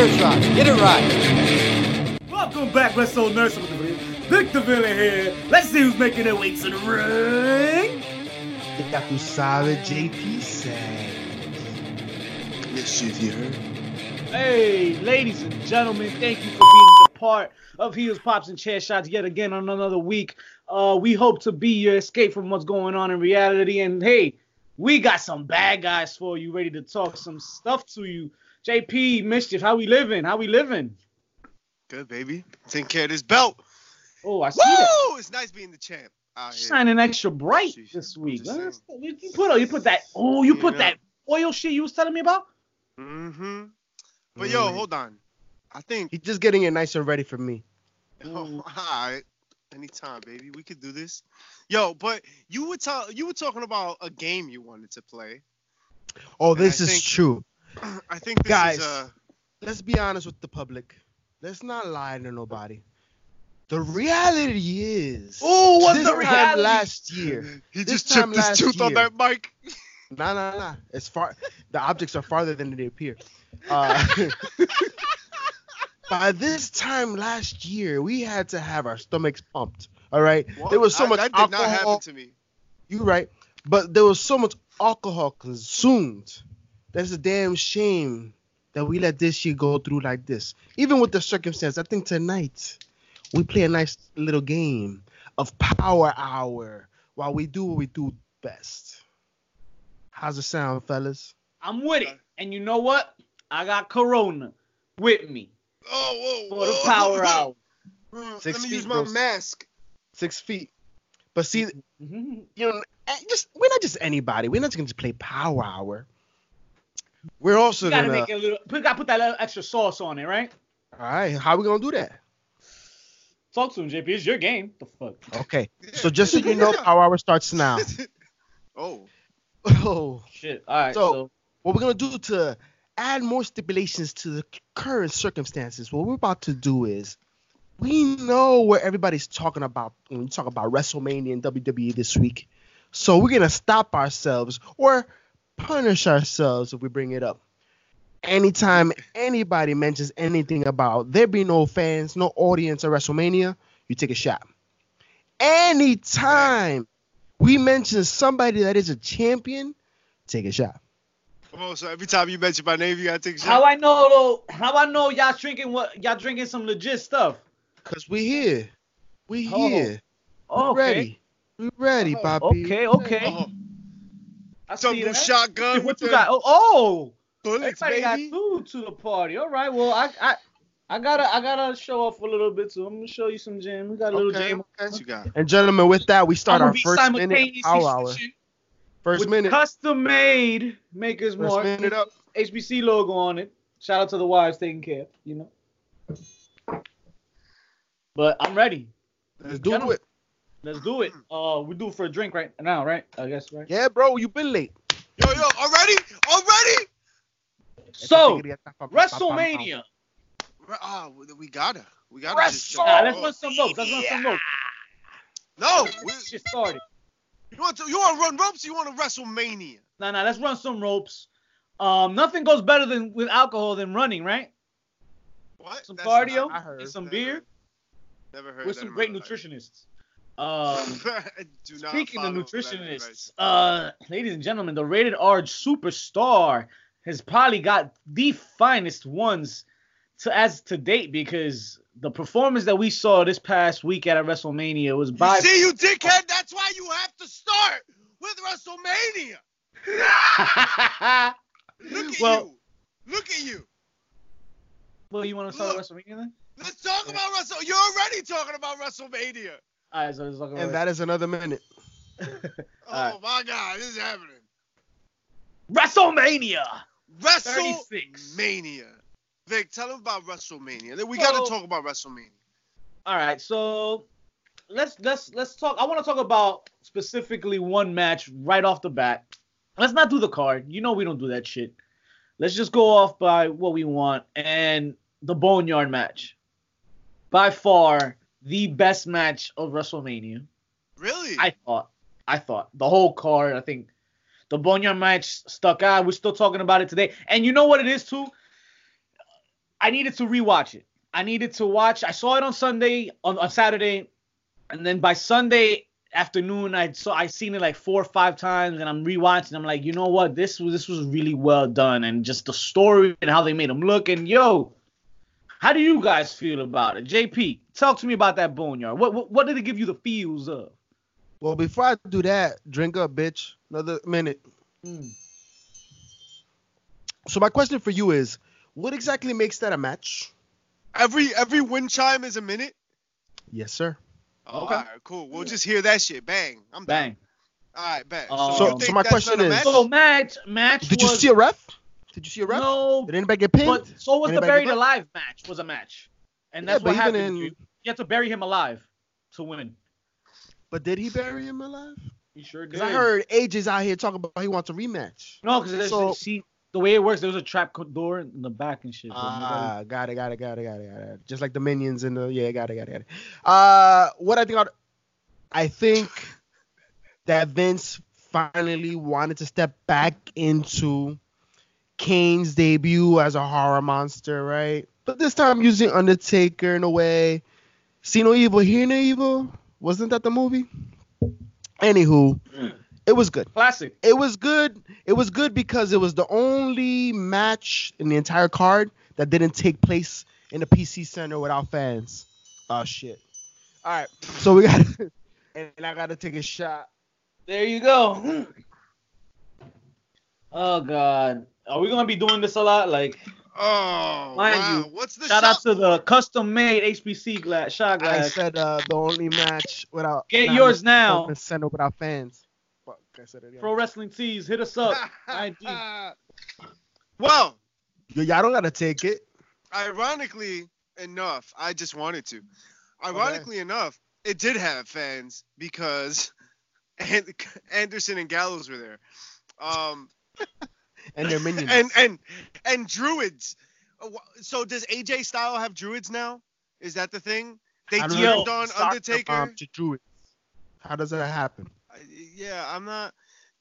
chair shot. Get it right. Welcome back, Wrestle Nurse with the Victor Villa here. Let's see who's making their way to the ring. Ya tú sabes, JP said. Yes, you heard. Hey, ladies and gentlemen, thank you for being a part of Heels, Pops, and Chair Shots yet again on another week. Uh, we hope to be your escape from what's going on in reality. And hey, we got some bad guys for you, ready to talk some stuff to you. JP, Mischief, how we living? How we living? Good, baby. Taking care of this belt. Oh, I see that. Woo! It's nice being the champ. Shining extra bright Sheesh. this week. huh? You you put you put that oh you put Yeah. that oil shit you was telling me about? Mm-hmm. But yo, Mm. hold on. I think. He's just getting it nice and ready for me. Oh, all right. Anytime, baby. We could do this. Yo, but you were ta- you were talking about a game you wanted to play. Oh, this I is think- true. I think this Guys. is uh Let's be honest with the public. Let's not lie to nobody. The reality is. Oh, what's this the time reality? last year. he just time chipped his last tooth on that mic. Nah, nah, nah. It's far. The objects are farther than they appear. Uh, by this time last year, we had to have our stomachs pumped. All right. There was so I- much that did not happen to me. You right. But there was so much alcohol consumed. That's a damn shame that we let this year go through like this. Even with the circumstance, I think tonight we play a nice little game of power hour while we do what we do best. How's it sound, fellas? I'm with it. And you know what? I got Corona with me Oh, whoa, for the whoa. power hour. Six Let me feet, use my bros. mask. Six feet. But see, Mhm. you know, eh, just we're not just anybody. We're not just gonna just play power hour. We're also You gotta gonna. make it a little. We gotta put that little extra sauce on it, right? All right, how we gonna do that? Talk to him, JP. It's your game. The fuck. Okay. So just so you know, Power Hour starts now. oh, Oh, Shit. All right. So- So, what we're gonna do to add more stipulations to the current circumstances, what we're about to do is we know where everybody's talking about when we talk about WrestleMania and WWE this week. So we're gonna stop ourselves or punish ourselves if we bring it up. Anytime anybody mentions anything about there be no fans, no audience at WrestleMania, you take a shot. Anytime we mention somebody that is a champion, take a shot. oh, so every time you mention my name, you gotta take a shot. how I know though? How I know y'all drinking what? Y'all drinking some legit stuff? Cause we here. We Oh, here. Oh, We okay. ready. We ready, Oh, Poppy. okay, okay. Oh, I see double that. shotgun What with you the got? Oh, oh. bullets, Everybody got baby. food to the party. All right. Well, I, I, I gotta, I gotta show off a little bit too. I'm gonna show you some jam. We got a little Okay, jam. what you got? And gentlemen, with that, we start I'm our first minute simultaneously hour. First with minute. custom made makers First mark. minute up. HPC logo on it. Shout out to the wives taking care. You know. But I'm ready. Let's do Gentlemen. it. Let's do it. Uh, we do it for a drink right now, right? I guess, right? Yeah, bro, you been late. Yo, yo, already? Already? So, WrestleMania. Ah, we gotta. We gotta. just Nah, let's run some ropes. Let's run some ropes. No, we, Shit started. you want to? You want to run ropes? Or you want to WrestleMania? Nah, nah, let's run some ropes. Um, nothing goes better than with alcohol than running, right? What? Some That's cardio not- I heard. and some Never- beer Never heard with that some great my life. nutritionists. Um, Do not speaking of nutritionists, uh, ladies and gentlemen, the rated R superstar has probably got the finest ones to as to date because the performance that we saw this past week at WrestleMania was by You see, you dickhead. That's why you have to start with WrestleMania. Look at Well- you. Look at you. well, you want to start Look. WrestleMania then? Let's talk about Wrestle. You're already talking about WrestleMania. All right, so let's talk about And that is another minute. Oh Alright. my God, this is happening. WrestleMania. WrestleMania. Vic, tell them about WrestleMania. Then We got to talk about WrestleMania. All right, so let's let's let's talk. I want to talk about specifically one match right off the bat. Let's not do the card. You know we don't do that shit. Let's just go off by what we want and the Boneyard match. By far the best match of WrestleMania. Really? I thought. I thought the whole card. I think the Boneyard match stuck out. We're still talking about it today. And you know what it is too. I needed to rewatch it. I needed to watch. I saw it on Sunday, on, on Saturday, and then by Sunday afternoon, I saw I seen it like four or five times, and I'm rewatching. I'm like, you know what? This was this was really well done, and just the story and how they made him look. And yo, how do you guys feel about it? JP, talk to me about that boneyard. What what, what did it give you the feels of? Well, before I do that, drink up, bitch. Another minute. Mm. So my question for you is, what exactly makes that a match? Every every wind chime is a minute. Yes, sir. Oh, Okay. All right, cool. We'll just hear that shit. Bang. I'm Bang. Done. All right, bet. Um, So- so my question is- match? So match match. Did you see a ref? Did you see a ref? No, Did anybody get pinned? but so was the buried alive match. Was a match, and Yeah, that's what happened. in- you, have to bury him alive to win. But did he bury him alive? You sure did. Because I heard AJ's out here talking about he wants a rematch. No, because So- see the way it works, there was a trap door in the back and shit. Ah, got it, got it, got it, got it, got it. Just like the minions in the yeah, got it, got it, got it. Uh, what I think, I'd- I think that Vince finally wanted to step back into Kane's debut as a horror monster, right? But this time using Undertaker in a way. See no evil, hear no evil. Wasn't that the movie? Anywho, mm. it was good Classic. it was good. It was good because it was the only match in the entire card that didn't take place in the PC Center without fans. Oh shit! All right, so we got, and I gotta take a shot. There you go. Oh god, are we gonna be doing this a lot? Like, Oh, Mind wow. you, What's the shout out shot to the custom-made HPC glass shot I glass. said uh, the only match without Get not yours in now. the Center without fans. Fuck, I said it again. Pro Wrestling Tees, hit us up. IG. well, Yo, y'all don't gotta take it. ironically enough, I just wanted to. Ironically enough, it did have fans because An- Anderson and Gallows were there. Um, And their minions. and and and druids. Uh, So does AJ Style have druids now? Is that the thing? They don't turned know. on Soccer Undertaker. bomb to Druids. How does that happen? I- Yeah, I'm not.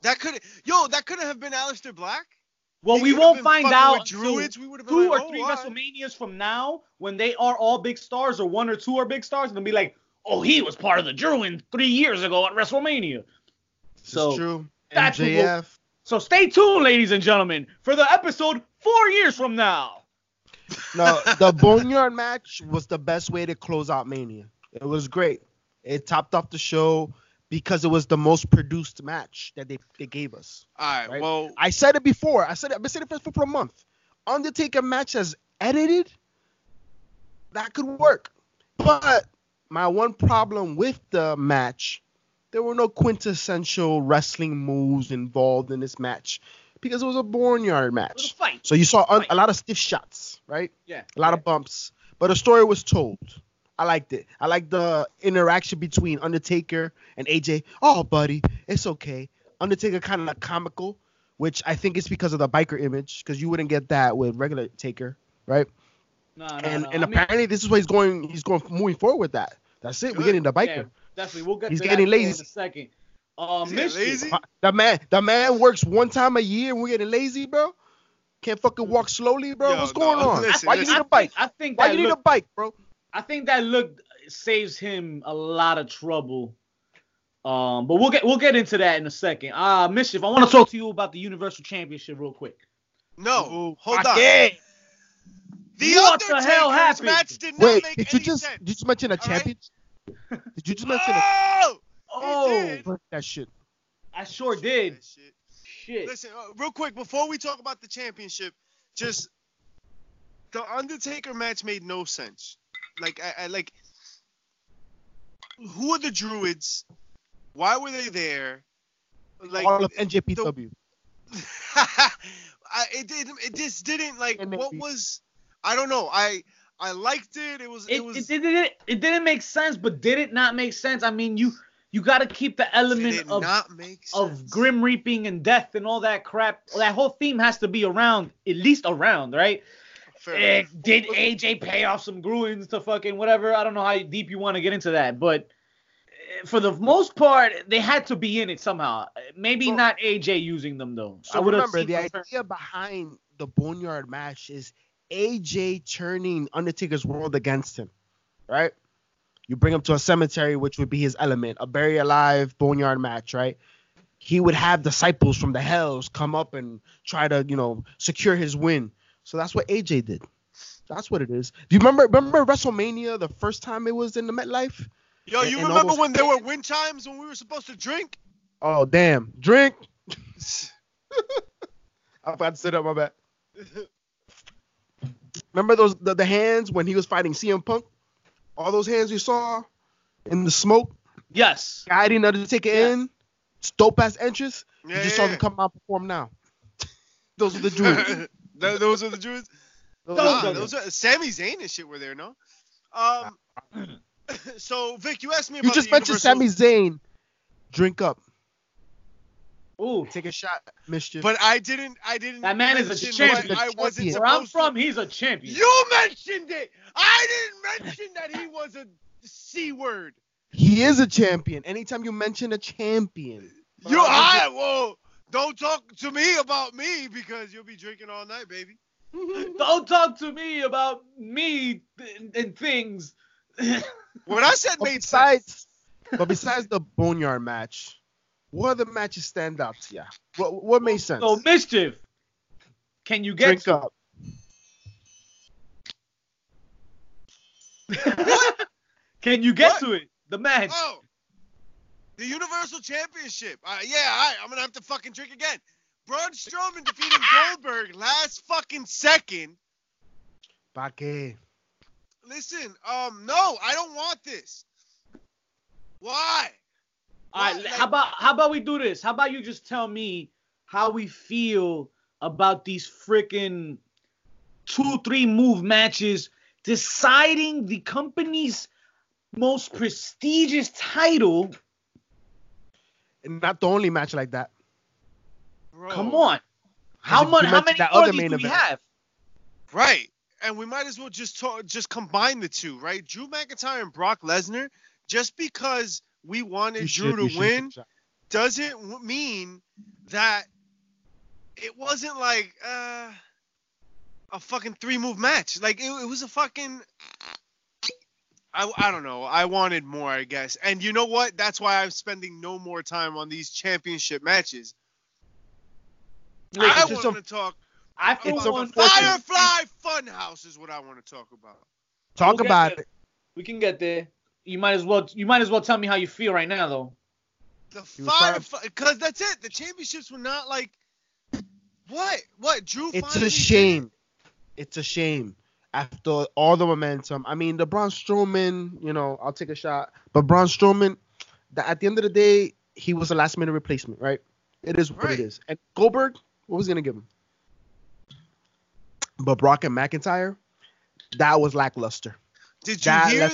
That could yo, that could have been Aleister Black. Well, He we won't find out with until druids. We would have been two like, or oh, three all right. WrestleManias from now, when they are all big stars, or one or two are big stars, and they'll be like, "Oh, he was part of the Druid three years ago at WrestleMania." So is true. that's what we'll- MJF. So stay tuned, ladies and gentlemen, for the episode four years from now. No, the Boneyard match was the best way to close out Mania. It was great. It topped off the show because it was the most produced match that they, they gave us. All right. Right. Well, I said it before. I said it. I've been saying it for, for a month. Undertaker match as edited, that could work. But my one problem with the match, there were no quintessential wrestling moves involved in this match because it was a Boneyard It was a match. fight. So you saw un- a lot of stiff shots, right? Yeah. a lot of bumps, but a story was told. I liked it. I liked the interaction between Undertaker and AJ. Oh, buddy, it's okay. Undertaker kind of comical, which I think is because of the biker image, because you wouldn't get that with regular Taker, right? No, no, and no. and I mean, apparently this is what he's going. He's going moving forward with that. That's it. We're Good. getting the biker. yeah, definitely. We'll get He's to getting that in a second. Um, He's lazy? The man, the man works one time a year. and We're getting lazy, bro. Can't fucking walk slowly, bro. Yo, What's no, going on? listen, Why you need a bike? I think Why that you need a bike, bro? I think that look saves him a lot of trouble. Um, but we'll get we'll get into that in a second. Uh Mischief, I want to talk to you about the Universal Championship real quick. no. Hold fuck on. it. The What the hell happened? match did not Wait, make did you any just sense. did you just mention a All right? Championship? Did you just mention a Oh! Oh, did. That shit? I sure did. Shit. Shit. Listen, uh, real quick before we talk about the championship, just the Undertaker match made no sense. Like, I, I like, who are the Druids? Why were they there? Like, All of NJPW. I, it didn't. It just didn't like. And What was? I don't know. I I liked it. It was. It, It, was. it, didn't it didn't make sense, but did it not make sense? I mean, you you got to keep the element of not make of grim reaping and death and all that crap. That whole theme has to be around, at least around, right? Eh, did AJ pay off some Gruins to fucking whatever? I don't know how deep you want to get into that, but eh, for the most part, they had to be in it somehow. Maybe So- not AJ using them though. So I remember, the idea behind the Boneyard match is AJ turning Undertaker's world against him, right? You bring him to a cemetery, which would be his element, a bury alive boneyard match, right? He would have disciples from the hells come up and try to, you know, secure his win. So that's what AJ did. That's what it is. Do you remember remember WrestleMania the first time it was in the MetLife? Yo, you and all remember when there were wind chimes when we were supposed to drink? Oh damn, drink. I forgot to sit up my bad. Remember those the, the hands when he was fighting CM Punk? All those hands you saw in the smoke, Yes. guiding Undertaker Yeah. in. It's dope ass entrance. Yeah, you just yeah, saw them come out and perform now. those are the Jews. Those are the Jews. Those Those are Nah, are those are Sami Zayn and shit were there, no? Um. so Vic, you asked me About You just the mentioned Universal, Sami Zayn. Drink up. Ooh. Take a shot, mischief. but I didn't. I didn't. That man is a champion. I wasn't Where I'm from, to. he's a champion. You mentioned it. I didn't mention that he was a c word. he is a champion. Anytime you mention a champion, You, I well, don't talk to me about me because you'll be drinking all night, baby. Don't talk to me about me and, and things. What I said But made sense. but besides the boneyard match, what other matches stand out to you? What what made sense? so mischief. Can you get Drink to- up. Can you get What? to it? The match. Oh, the Universal Championship. Uh, yeah, all right, I'm gonna have to fucking drink again. Braun Strowman defeating Goldberg last fucking second. Pa qué? Listen, um, no, I don't want this. Why? All right, Well, how about how about we do this? How about you just tell me how we feel about these freaking two three move matches deciding the company's most prestigious title. And not the only match like that. Bro. Come on. How you much how many that more other of these main do we event. have? Right. And we might as well just talk, just combine the two, right? Drew McIntyre and Brock Lesnar. Just because we wanted You Drew should- to win take a shot. doesn't mean that it wasn't like uh, a fucking three move match. Like it, it was a fucking. I, I don't know. I wanted more, I guess. And you know what? That's why I'm spending no more time on these championship matches. Look, I want to talk I for It's about one unfortunate. Firefly Funhouse is what I want to talk about. Talk We'll about it. we can get there. You might as well you might as well tell me how you feel right now though. The He was trying- Firefly, because that's it. The championships were not like what? What? Drew. It's finally a did shame. It's a shame. After all the momentum, I mean, the Braun Strowman, you know, I'll take a shot. But Braun Strowman, the, at the end of the day, he was a last minute replacement, right? It is what Right. it is. And Goldberg, what was he gonna give him? But Brock and McIntyre, that was lackluster. Did you That hear?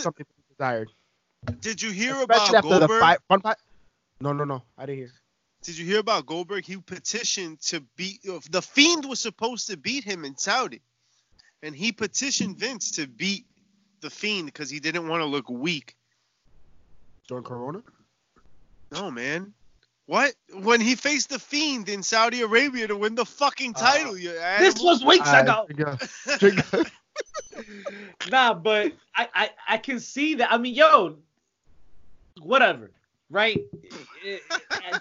Left something to be desired. Did you hear Especially about after the Goldberg? fight. Fun fight. No, no, no. I didn't hear. Did you hear about Goldberg? He petitioned to beat. The Fiend was supposed to beat him in Saudi, and he petitioned Vince to beat the Fiend because he didn't want to look weak. During Corona? No, man. What? When he faced the Fiend in Saudi Arabia to win the fucking title, you Uh, This was weeks Alright, ago. drink. Drink up. Nah, but I, I I can see that. I mean, yo, whatever, right?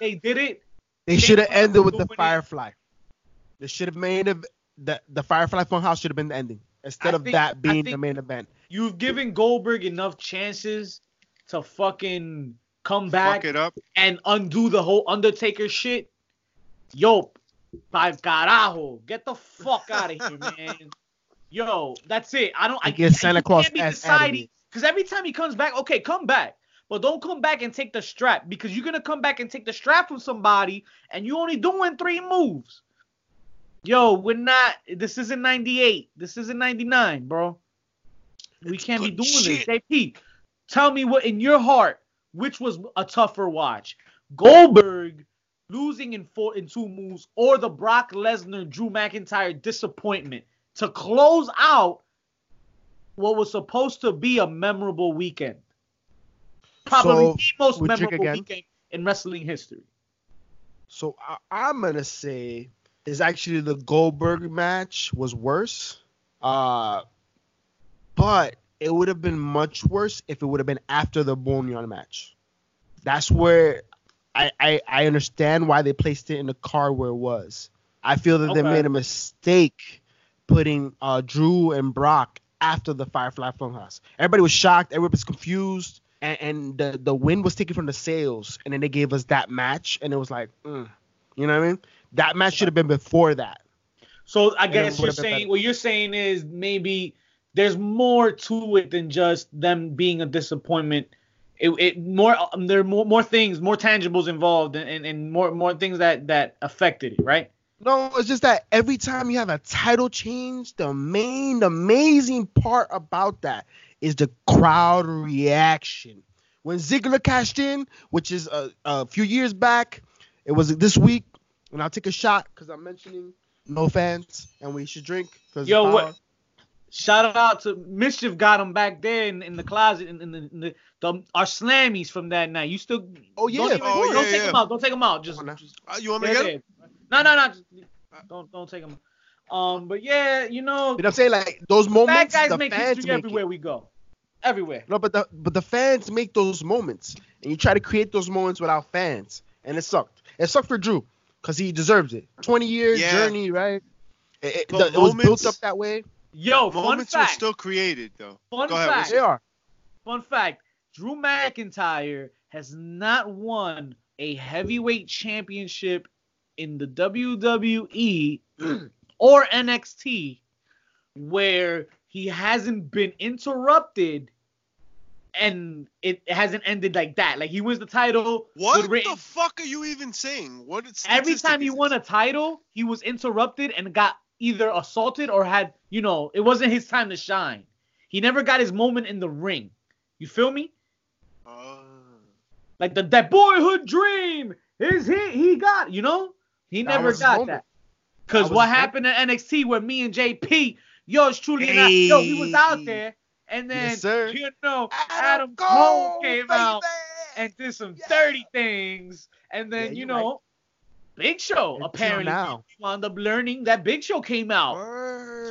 They did it. They should have ended with the doing it. Firefly. They should have made it. The the Firefly Funhouse should have been the ending instead I of think- that being the main event. You've given Goldberg enough chances to fucking come back Fuck it up. and undo the whole Undertaker shit. Yo, by carajo, get the fuck out of here, man. Yo, that's it. I don't. I guess Santa Claus can't be deciding because every time he comes back, okay, come back, but don't come back and take the strap because you're gonna come back and take the strap from somebody and you only doing three moves. Yo, we're not. This isn't '98. This isn't '99, bro. We It's can't be doing shit. this. JP, tell me what in your heart, which was a tougher watch, Goldberg losing in four in two moves, or the Brock Lesnar Drew McIntyre disappointment to close out what was supposed to be a memorable weekend. Probably So, the most memorable weekend in wrestling history. So I, I'm gonna say is actually the Goldberg match was worse. Uh, but it would have been much worse if it would have been after the Boneyard match. That's where I, I I understand why they placed it in the card where it was. I feel that they made a mistake putting uh, Drew and Brock after the Firefly Funhouse. Everybody was shocked. Everybody was confused. And, and the, the win was taken from the sails. And then they gave us that match. And it was like, mm, you know what I mean? That match should have been before that. So I guess you're saying better. what you're saying is maybe there's more to it than just them being a disappointment. It, it more um, there are more, more things, more tangibles involved, and, and, and more more things that that affected it, right? No, it's just that every time you have a title change, the main, the amazing part about that is the crowd reaction. When Ziggler cashed in, which is a, a few years back, it was this week, and I'll take a shot because I'm mentioning no fans and we should drink. Cause Yo, what- Shout out to Mischief got him back there in, in the closet in, in, the, in the, the our slammies from that night. You still Oh, yeah, don't, even- course. don't Yeah, take yeah. them out. Don't take them out. Just, just Uh, you want me to get him? There. No, no, no. don't don't take them. Um, but yeah, you know, You know what I'm saying? Like those bad moments, guys the make fans history make everywhere it. we go. Everywhere. No, but the but the fans make those moments, and you try to create those moments without fans, and it sucked. It sucked for Drew because he deserves it. 20 years Yeah. journey, right? It, it- But the- it was moments- built up that way. Yo, fun Moments were still created though. fun Go ahead, fact. what's They are. Fun fact: Drew McIntyre has not won a heavyweight championship in the WWE or NXT where he hasn't been interrupted and it hasn't ended like that. Like he wins the title. What written- the fuck are you even saying? What Every time he won a title, he was interrupted and got either assaulted or had, you know, it wasn't his time to shine. He never got his moment in the ring. You feel me? Uh, Like the that boyhood dream is he he got, you know? He never got moment. that. Cause what his happened at NXT where me and JP, yours truly and I, yo, he was out there, and then Yes, sir. you know Adam, Cole came out and did some Yeah. dirty things, and then Yeah, you you know, Big Show Until apparently now. we wound up learning that Big Show came out.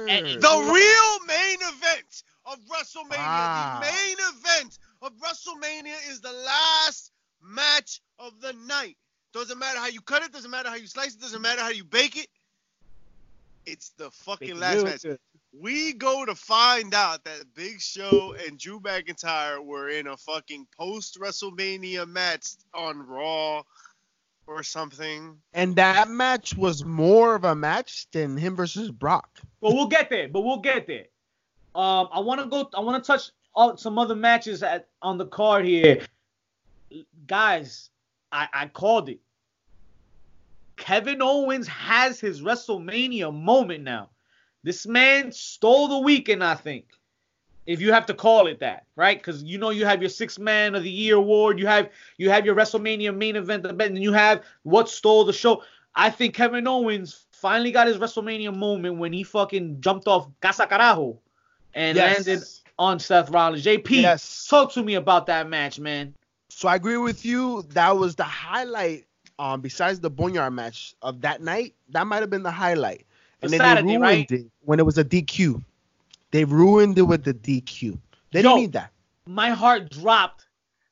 And- the real main event of WrestleMania. Wow. The ah. main event of WrestleMania is the last match of the night. Doesn't matter how you cut it, doesn't matter how you slice it, doesn't matter how you bake it. It's the fucking Big last match. good. We go to find out that Big Show and Drew McIntyre were in a fucking post WrestleMania match on Raw or something. And that match was more of a match than him versus Brock. But we'll get there. But we'll get there. Um, I want to go. I want to touch on some other matches at, on the card here, guys. I, I called it. Kevin Owens has his WrestleMania moment now. This man stole the weekend, I think. If you have to call it that, right? Because you know you have your six man of the year award, you have you have your WrestleMania main event, event, and you have what stole the show. I think Kevin Owens finally got his WrestleMania moment when he fucking jumped off Casa Carajo and Yes. landed on Seth Rollins. JP, Yes. talk to me about that match, man. So I agree with you. That was the highlight. Um, besides the Boneyard match of that night, that might have been the highlight. And then Saturday, they ruined right? it when it was a DQ. They ruined it with the DQ. They Yo. didn't need that. my heart dropped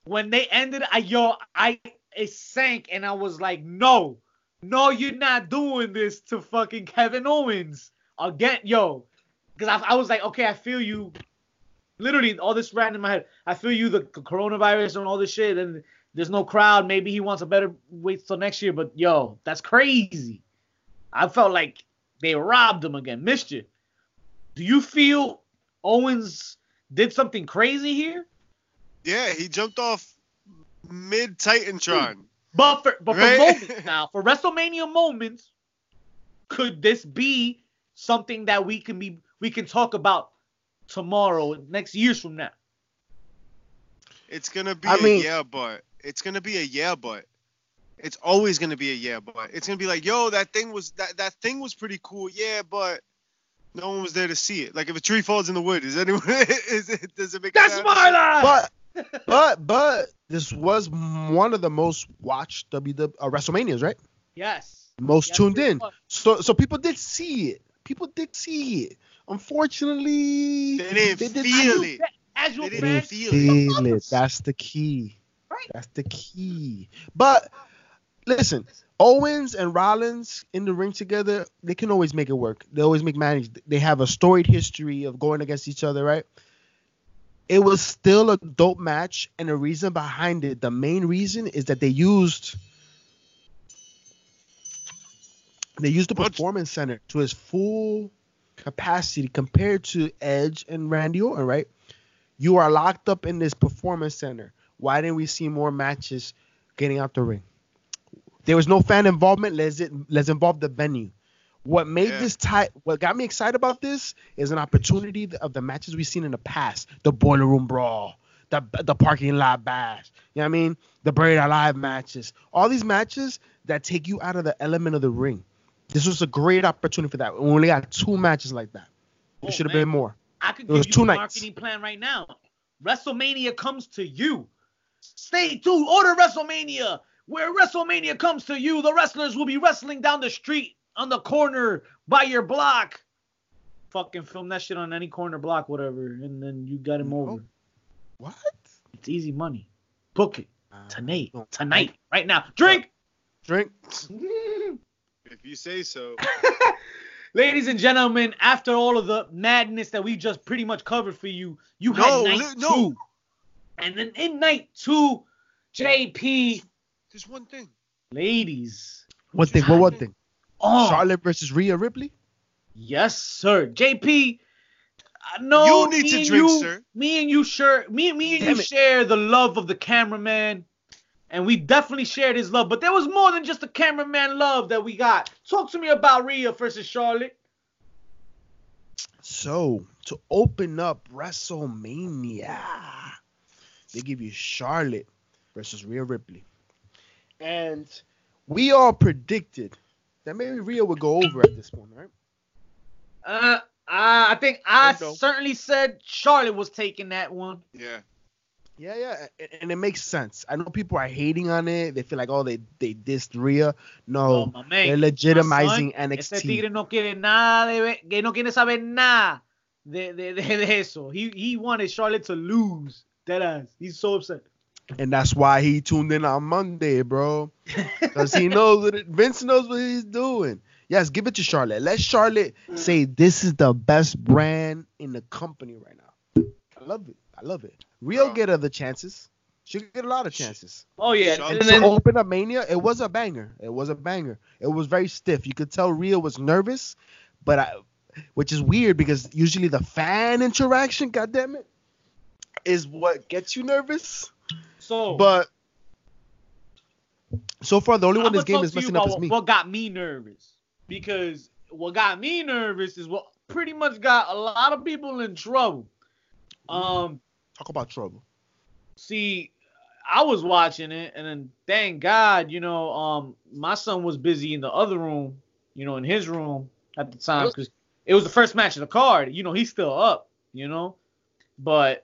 when they ended. I yo, I it sank, and I was like, no, no, you're not doing this to fucking Kevin Owens again, yo, because I, I was like, okay, I feel you. Literally, all this ran in my head. I feel you, the coronavirus and all this shit, and there's no crowd. Maybe he wants a better wait till next year, but yo, that's crazy. I felt like they robbed him again. Mischief. Do you feel Owens did something crazy here? Yeah, he jumped off mid Titantron. But for but Right? for moments now, for WrestleMania moments, could this be something that we can be we can talk about tomorrow, next years from now? It's gonna be I a mean- yeah, but it's gonna be a yeah, but it's always gonna be a yeah, but it's gonna be like, yo, that thing was that that thing was pretty cool, yeah, but no one was there to see it. Like if a tree falls in the wood, is anyone is it does it make That's sense? my life. But but but this was one of the most watched WW uh, WrestleManias, right? yes. Most Yes, tuned in. was. So so people did see it. People did see it. Unfortunately, They didn't did feel not- it. Casual They They didn't didn't fans, feel it. it. That's the key. Right. That's the key. But listen, Owens and Rollins in the ring together, they can always make it work. They always make manage. They have a storied history of going against each other, right? It was still a dope match, and the reason behind it, the main reason is that they used they used the performance center to its full capacity compared to Edge and Randy Orton, right? You are locked up in this performance center. Why didn't we see more matches getting out the ring? There was no fan involvement. Let's it, let's involve the venue. What made Yeah. this tight? What got me excited about this is an opportunity of the matches we've seen in the past, the boiler room brawl, the the parking lot bash. You know what I mean? The buried alive matches. All these matches that take you out of the element of the ring. This was a great opportunity for that. We only got two matches like that. There Oh, should have been more. I could It was give you two a nights. marketing plan right now. WrestleMania comes to you. Stay tuned. Order WrestleMania. Where WrestleMania comes to you, the wrestlers will be wrestling down the street, on the corner, by your block. Fucking film that shit on any corner block, whatever, and then you got him over. What? It's easy money. Book it tonight, tonight, right now. Drink. Drink. If you say so. Ladies and gentlemen, after all of the madness that we just pretty much covered for you, you No, had night li- no. two. And then in night two, JP, There's one thing. ladies. One thing. What one thing? Oh, Charlotte versus Rhea Ripley. yes, sir. JP, uh, no, You need me to and drink, you, sir. Me and you share, me, me and Damn you it. share the love of the cameraman. And we definitely shared his love, but there was more than just the cameraman love that we got. Talk to me about Rhea versus Charlotte. So to open up WrestleMania, they give you Charlotte versus Rhea Ripley, and we all predicted that maybe Rhea would go over at this point, right? Uh, I I think I certainly said Charlotte was taking that one. Yeah. Yeah, yeah, and it makes sense. I know people are hating on it. They feel like, oh, they they dissed Rhea. No, man, they're legitimizing son, Ese tigre no quiere nada de que no quiere saber nada de, de, de, eso. He he wanted Charlotte to lose. That ass. He's so upset. And that's why he tuned in on Monday, bro. Because he knows what it, Vince knows what he's doing. Yes, give it to Charlotte. Let Charlotte mm. say this is the best brand in the company right now. I love it. I love it. Rhea Bro. get other chances. She could get a lot of chances. Oh yeah. Sean- And To then, open up Mania, it was a banger. It was a banger. It was very stiff. You could tell Rhea was nervous, but I, which is weird because usually the fan interaction, goddamn it, is what gets you nervous. so But so far, the only one I'ma this game is messing up is me. What got me nervous? Because what got me nervous is what pretty much got a lot of people in trouble. Um, Talk about trouble. see, I was watching it, and then thank God, you know, um, my son was busy in the other room, you know, in his room at the time because it was the first match of the card. You know, he's still up, you know, but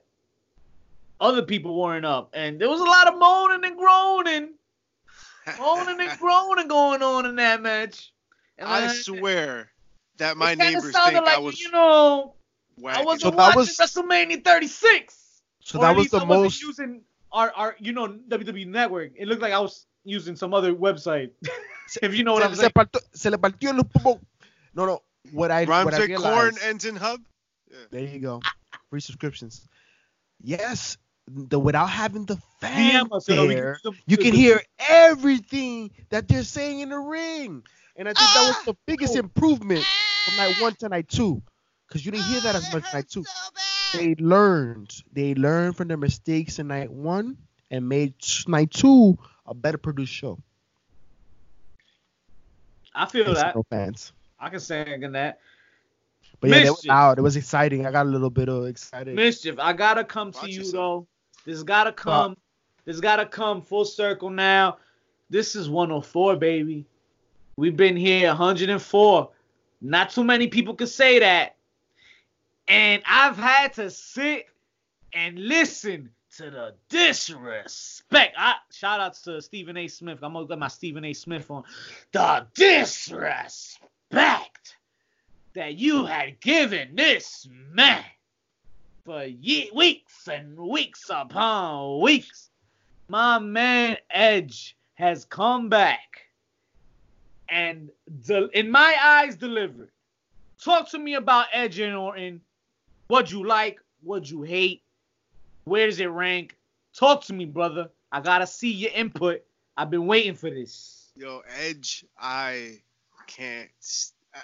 other people weren't up, and there was a lot of moaning and groaning, moaning and groaning going on in that match. And I then- swear that my neighbors think like, I was you know, I whacking. wasn't So watching was- WrestleMania 36. So Or that was least the I wasn't most. using our, our you know WWE Network. It looked like I was using some other website. if you know what se, I'm se saying. partió, se le partió el popo. No, no. What I Rhymes what I with corn realized. ends in hub. There you go. Free subscriptions. Yes, the without having the DM us so we fanfare, you can hear everything that they're saying in the ring, and I think that was the biggest oh. improvement from night one to night two, because you didn't hear that as much night two. They learned. They learned from their mistakes in night one and made night two a better produced show. I feel Thanks that. no fans. I can second that. But yeah, they were Mischief. loud. It was exciting. I got a little bit of excited. Mischief, I gotta come to you yourself. though. This gotta come. This gotta come full circle now. This is 104, baby. We've been here 104. Not too many people can say that. And I've had to sit and listen to the disrespect. I shout out to Stephen A. Smith. I'm gonna get my Stephen A. Smith on. The disrespect that you had given this man for ye- weeks and weeks upon weeks. My man Edge has come back and del- in my eyes delivered. Talk to me about Edge and Orton. What you like, what you hate, where does it rank? Talk to me, brother. I gotta see your input. I've been waiting for this. Yo, Edge, I can't.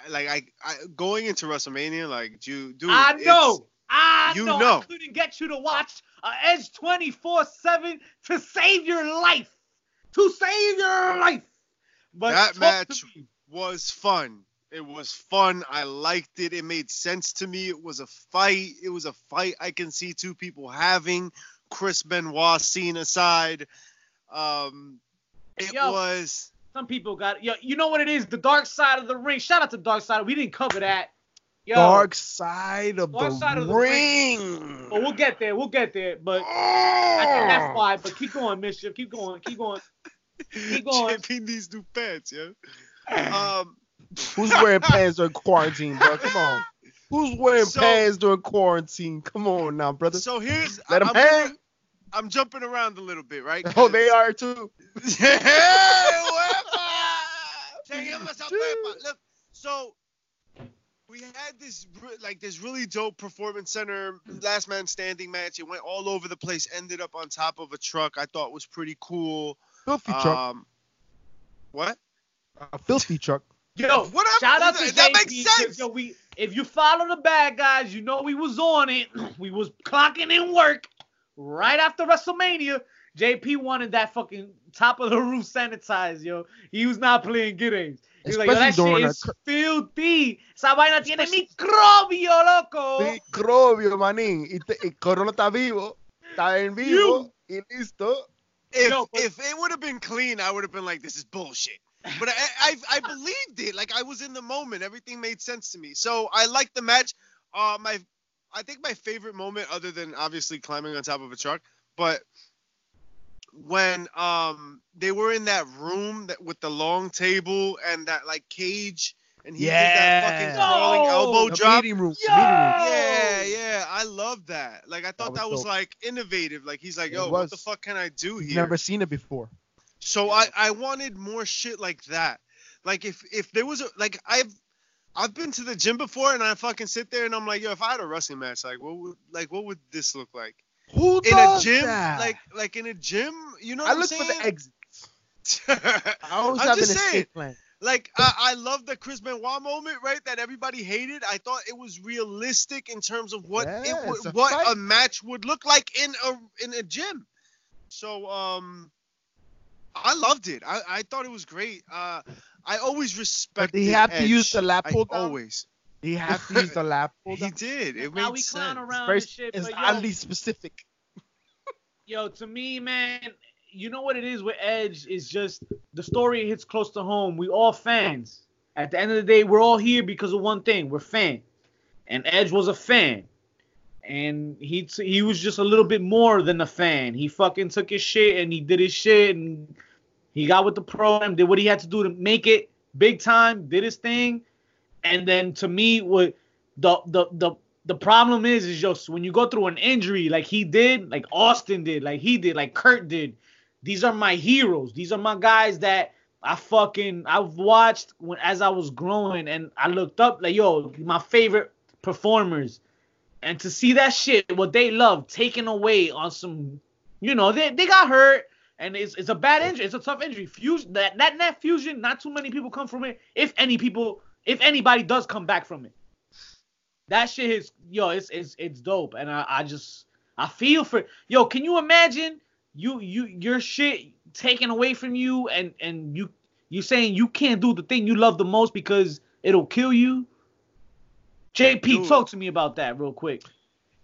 Like I, I going into WrestleMania, like you, dude. I know. I you know. know. I couldn't get you to watch uh, Edge 24/7 to save your life. To save your life. But That match- was fun. It was fun. I liked it. It made sense to me. It was a fight. It was a fight I can see two people having. Chris Benoit scene aside. Um, it Yo. was. Some people got yo. You know what it is? The dark side of the ring. Shout out to Dark Side. We didn't cover that. Yo, Dark side of Dark the side of the ring. But we'll get there. We'll get there. But I think Oh. that's why. But keep going, Mischief. Keep going. Keep going. Keep going. JP these new pants, yo. Um, Who's wearing pants during quarantine, bro? Come on. Who's wearing So- pants during quarantine? Come on now, brother. so here's. Let 'em I'm, hang. I'm jumping around a little bit, right? Oh, they are too. Seguimos a Pepa. Look, so we had this like this really dope performance center last man standing match. It went all over the place. Ended up on top of a truck. I thought was pretty cool. Filthy truck. Um, what? A filthy truck. Yo, What up? shout out to That JP, makes sense. Yo, we, if you follow the bad guys, you know we was on it. we was clocking in work right after WrestleMania. JP wanted that fucking top of the roof sanitized, yo. He was not playing games. He was like, yo, that Especially shit is a cur- filthy. Esa vaina tiene microbio, loco. Microbio, manín. Y, te, y Corona está vivo. Está en vivo. Y listo. If No, but- if it would have been clean, I would have been like, this is bullshit. But I, I I believed it. Like I was in the moment. Everything made sense to me. So I liked the match. Uh, my I think my favorite moment, other than obviously climbing on top of a truck, but when um they were in that room that with the long table and that like cage, and he did that fucking Yeah. crawling No. elbow The drop. meeting room. Yo! The meeting room. Yeah, yeah, I love that. Like I thought was that was, like innovative. Like he's like, yo, what the fuck can I do You've here? never seen it before. So I, I wanted more shit like that. Like if if there was a like I've I've been to the gym before and I fucking sit there and I'm like, yo, if I had a wrestling match, like what would like what would this look like? Who In a gym? that? Like like in a gym? You know I what look I'm for saying? the exits. I always I'm have an just saying. escape plan. like I, I love the Chris Benoit moment, right? That everybody hated. I thought it was realistic in terms of what Yeah, it a what fight. a match would look like in a in a gym. So um, I loved it. I, I thought it was great. Uh, I always respected. he have to use the lap I pull down? Always. He have to use the lap. pull He did. It Now made we sense. clown around Very- and shit, It's yo, oddly specific. Yo, to me, man, you know what it is with Edge is just the story hits close to home. We all fans. At the end of the day, we're all here because of one thing. We're fans. And Edge was a fan. And he t- he was just a little bit more than a fan. He fucking took his shit and he did his shit and he got with the program, did what he had to do to make it big time, did his thing. And then to me, what the the the the problem is is just when you go through an injury like he did, like Austin did, like he did, like Kurt did. These are my heroes. These are my guys that I fucking I've watched when as I was growing and I looked up like yo, my favorite performers. And to see that shit, what they love, taken away on some, you know, they, they got hurt and it's, it's a bad injury. It's a tough injury. Fusion that that neck fusion, not too many people come from it. If any people, if anybody does come back from it, that shit is yo, it's it's it's dope. And I, I just I feel for yo. Can you imagine you you your shit taken away from you and and you you saying you can't do the thing you love the most because it'll kill you? JP, Dude. talk to me about that real quick.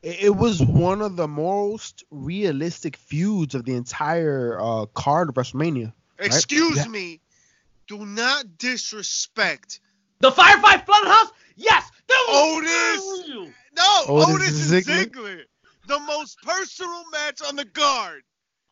It, it was one of the most realistic feuds of the entire uh, card of WrestleMania. Excuse Yeah. me. Do not disrespect. The Firefly Funhouse? Yes! That was Otis! No, Otis Otis, and Ziggler? Ziggler. The most personal match on the guard.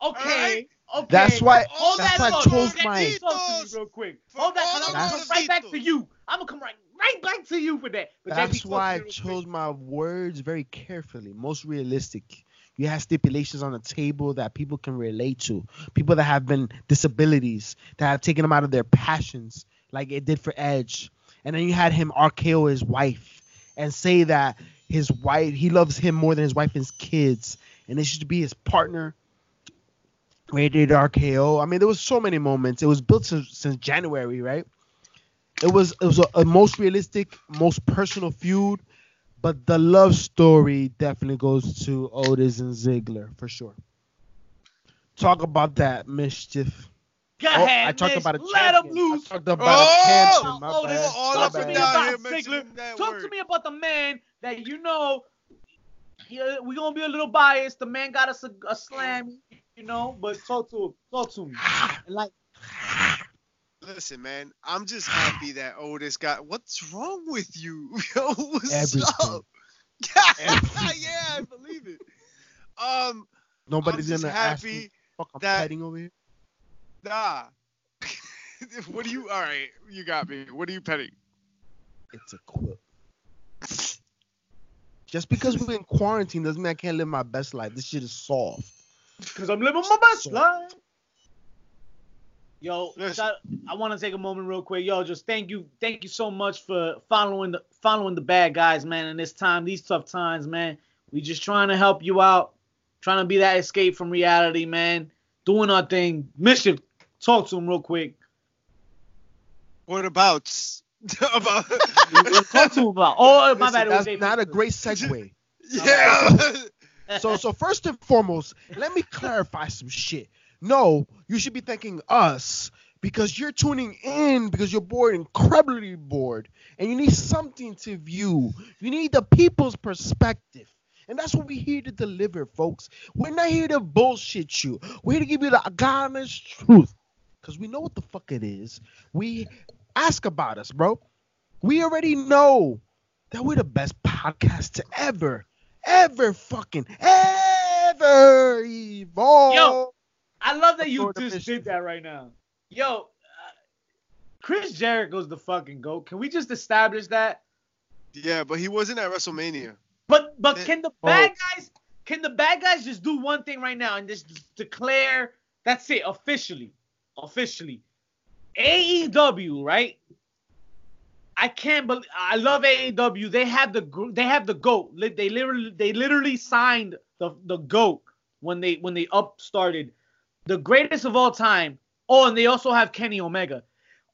Okay. Okay. That's why. Hold that's that why I chose Get my. these thoughts to me real quick. For Hold that. all and of I'm us going right back to you. I'm gonna come right right back to you for that. But That's why I to me real chose my words very carefully, most realistic. You have stipulations on the table that people can relate to. People that have been disabilities that have taken them out of their passions, like it did for Edge. And then you had him RKO his wife and say that his wife he loves him more than his wife and his kids, and this should be his partner. Rated RKO. I mean, there was so many moments. It was built since, since January, right? It was it was a, a most realistic, most personal feud, but the love story definitely goes to Otis and Ziggler for sure. Talk about that mischief. Go Oh, ahead, I talked Mitch. about a Let him champion. loose. I talked about Oh! a champion. My Oh, bad. this- all My up Talk to me about Ziggler. Talk word. to me about the man that you know. Yeah, we're gonna be a little biased. The man got us a, a slam, you know. But talk to him. Talk to me. Like, Listen, man, I'm just happy that Otis got. What's wrong with you? Yo, what's Everything. up? Everything. yeah, I believe it. Um, Nobody's I'm just gonna ask me. happy. Fuck, I'm that- petting over here. Nah. what do you? All right, you got me. What are you petting? It's a quip. Just because we're in quarantine doesn't mean I can't live my best life. This shit is soft. Cause I'm living my best So- life. Yo, shout- I want to take a moment real quick. Yo, just thank you, thank you so much for following the following the bad guys, man. In this time, these tough times, man. We just trying to help you out, trying to be that escape from reality, man. Doing our thing. Mischief, talk to him real quick. What about? about? Talk to him about. Oh, my Listen, bad. It was that's not a great segue. yeah. so so first and foremost, let me clarify some shit. No, you should be thanking us because you're tuning in because you're bored, incredibly bored, and you need something to view. You need the people's perspective. And that's what we're here to deliver, folks. We're not here to bullshit you. We're here to give you the honest truth. Because we know what the fuck it is. We ask about us, bro. We already know that we're the best podcast to ever, ever fucking, ever evolve. Yo, I love that you just Mischief. did that right now. Yo, uh, Chris Jericho's the fucking goat. Can we just establish that? yeah, but he wasn't at WrestleMania. But but Eh, can the oh. bad guys can the bad guys just do one thing right now and just declare that's it officially, officially. AEW, right? I can't believe I love AEW. They have the gr- they have the goat. They literally they literally signed the the goat when they when they up started, the greatest of all time. Oh, and they also have Kenny Omega.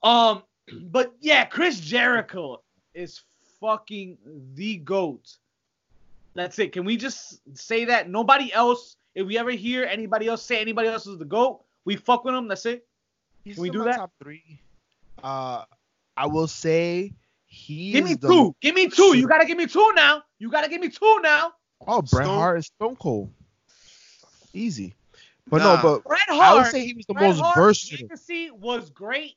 Um, but yeah, Chris Jericho is fucking the goat. That's it. Can we just say that? Nobody else. If we ever hear anybody else say anybody else is the goat, we fuck with them. That's it. He's Can we do that? Top three. Uh, I will say he Give me the- two. Give me two. You gotta give me two now. You gotta give me two now. Oh, Bret Stone- Hart is Stone Cold. Easy. But Nah. no, but Bret I would say he was the Bret most Hart's versatile. legacy was great.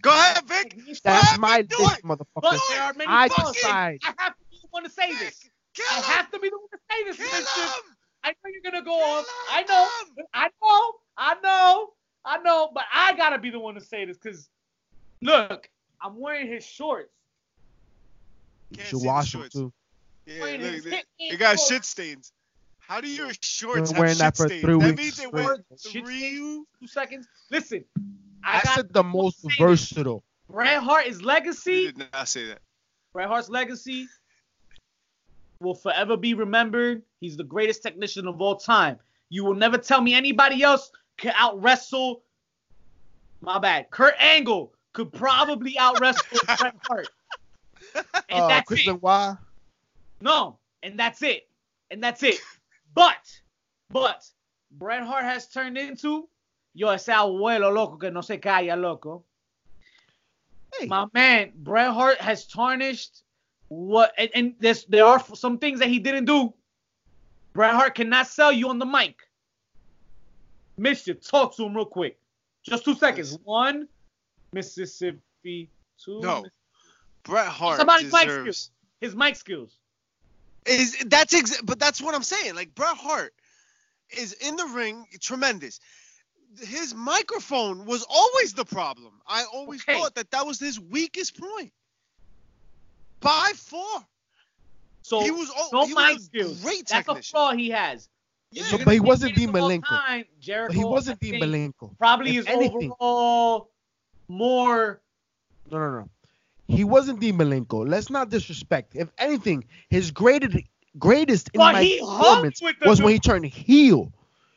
Go ahead, Vic. That's my Vic, do list, it. But motherfucker. there are many I decide. I have to be the one to say Vic, this. kill I him. have to be the one to say this. Kill him. I know you're gonna go Kill off. him, I know. I know. I know. I know. But I gotta be the one to say this because, look, I'm wearing his shorts. You Can't should wash him shorts. too. Yeah, look, his they, they got shit stains. How do your shorts Been have wearing shit that for stains? three that weeks means they straight. went Shit through. Two seconds. Listen, I I got said the most say versatile. You Bret is legacy. did not say that. Bret Hart's legacy will forever be remembered. He's the greatest technician of all time. You will never tell me anybody else could out wrestle. My bad. Kurt Angle could probably out wrestle Bret Hart. And Uh, that's Chris it. Benoit. No, and that's it. And that's it. But, but, Bret Hart has turned into yo ese abuelo loco que no se calla loco. Hey, My man, Bret Hart has tarnished what, and, and there are some things that he didn't do. Bret Hart cannot sell you on the mic. Mischief, talk to him real quick. Just two seconds. One, Mississippi. Two, No. Bret Hart Somebody's mic skills. his mic skills. Is that's ex- but that's what I'm saying. Like Bret Hart is in the ring, tremendous. His microphone was always the problem. I always Okay. thought that that was his weakest point. by far. So he was oh, no he mind was a skills. great That's a flaw he has. Yeah. If but he wasn't take Dean greatest of all Malenko. time, Jericho, But he wasn't I Dean Malenko. Probably If is anything- overall more. No, no, no. He wasn't the Malenko. Let's not disrespect. If anything, his greatest greatest in my he performance was when he turned heel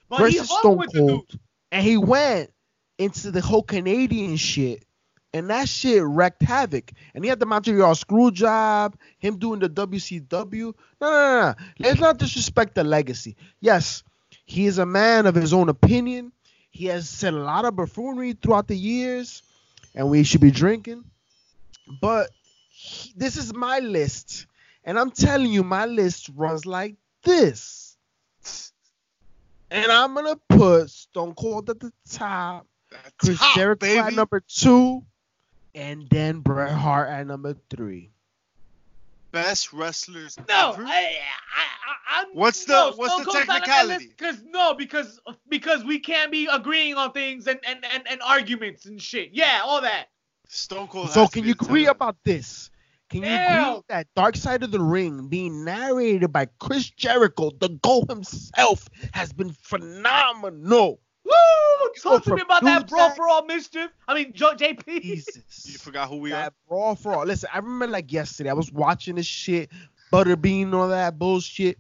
But versus hung Stone dude. Cold, and he went into the whole Canadian shit, and that shit wrecked havoc. And he had the Montreal screw job, him doing the WCW. No, no, no, no. Let's not disrespect the legacy. Yes, he is a man of his own opinion. He has said a lot of buffoonery throughout the years, and we should be drinking. But he- this is my list, and I'm telling you, my list runs like this. And I'm gonna put Stone Cold at the top, Chris Top, Jericho at number two, and then Bret Hart at number three. Best wrestlers No, ever. I, I, I, I'm. What's the- no, what's Stone the Cold's not on that technicality? Cause no, because because we can't be agreeing on things and and, and, and arguments and shit. Yeah, all that. Stone Cold. So has can be you agree top. about this? Can you Hell. agree that Dark Side of the Ring being narrated by Chris Jericho, the GOAT himself, has been phenomenal? Woo! Talk to from me about that Dude brawl for all mischief. I mean, Jo- JP. Jesus. You forgot who we are. that brawl for all. Listen, I remember like yesterday, I was watching this shit, Butterbean all that bullshit.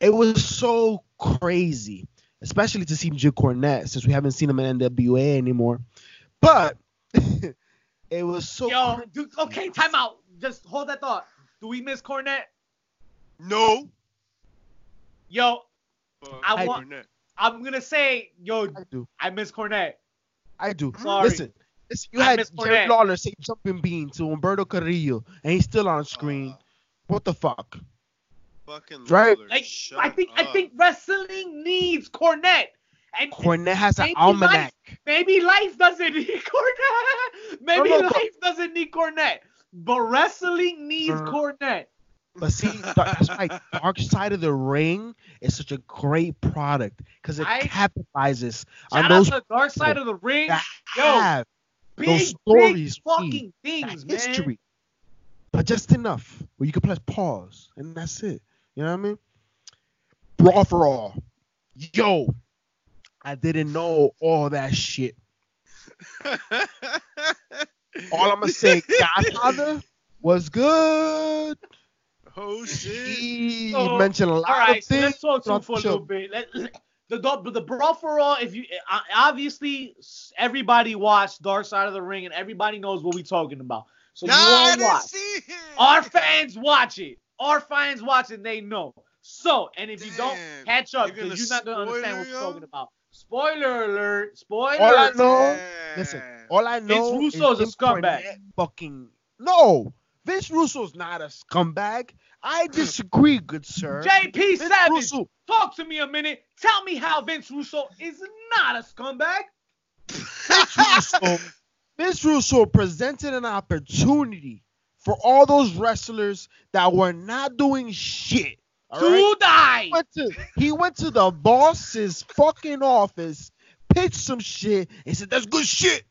It was so crazy, especially to see Jim Cornette since we haven't seen him in NWA anymore. But it was so Yo, crazy. dude, okay, time out. Just hold that thought. Do we miss Cornette? No. Yo, But I want- Burnett. I'm gonna say, yo, I do. I miss Cornette. I do. Sorry. Listen, listen, you I had miss Jerry Lawler say jumping bean to Humberto Carrillo, and he's still on screen. Uh, what the fuck? fucking Right. Lawler, Like, shut I think, I think wrestling needs Cornette. And Cornette has an almanac. maybe life doesn't need Cornette. Maybe No, no, life doesn't need Cornette. But wrestling needs Uh, Cornette. But see, that's why Dark Side of the Ring is such a great product because it I- capitalizes on those Dark Side of the Ring. that Yo, have big, those big stories, fucking that things, man. history, but just enough where you can press pause and that's it. You know what I mean? Brawl for all. Yo, I didn't know all that shit. All I'm gonna say, Godfather was good. oh shit. He So, mentioned a lot All right, of so things. let's talk to him for a little bit. Let, the, the the brawl for all. If you uh, obviously everybody watched Dark Side of the Ring and everybody knows what we talking about. So Nah, you I all watch. see it. Our fans watch it. Our fans watch it. They know. So, and if you don't catch up, You're because you're not gonna understand what we're talking about. Spoiler alert! Spoiler. All I know, Damn. listen, all I know Vince is Russo's a scumbag. Fucking no, Vince Russo's not a scumbag. I disagree, good sir. JP Vince Savage, Russo, talk to me a minute. Tell me how Vince Russo is not a scumbag. Vince Russo, Vince Russo presented an opportunity for all those wrestlers that were not doing shit. All right? to die. He went to he went to the boss's fucking office, pitched some shit, and said that's good shit,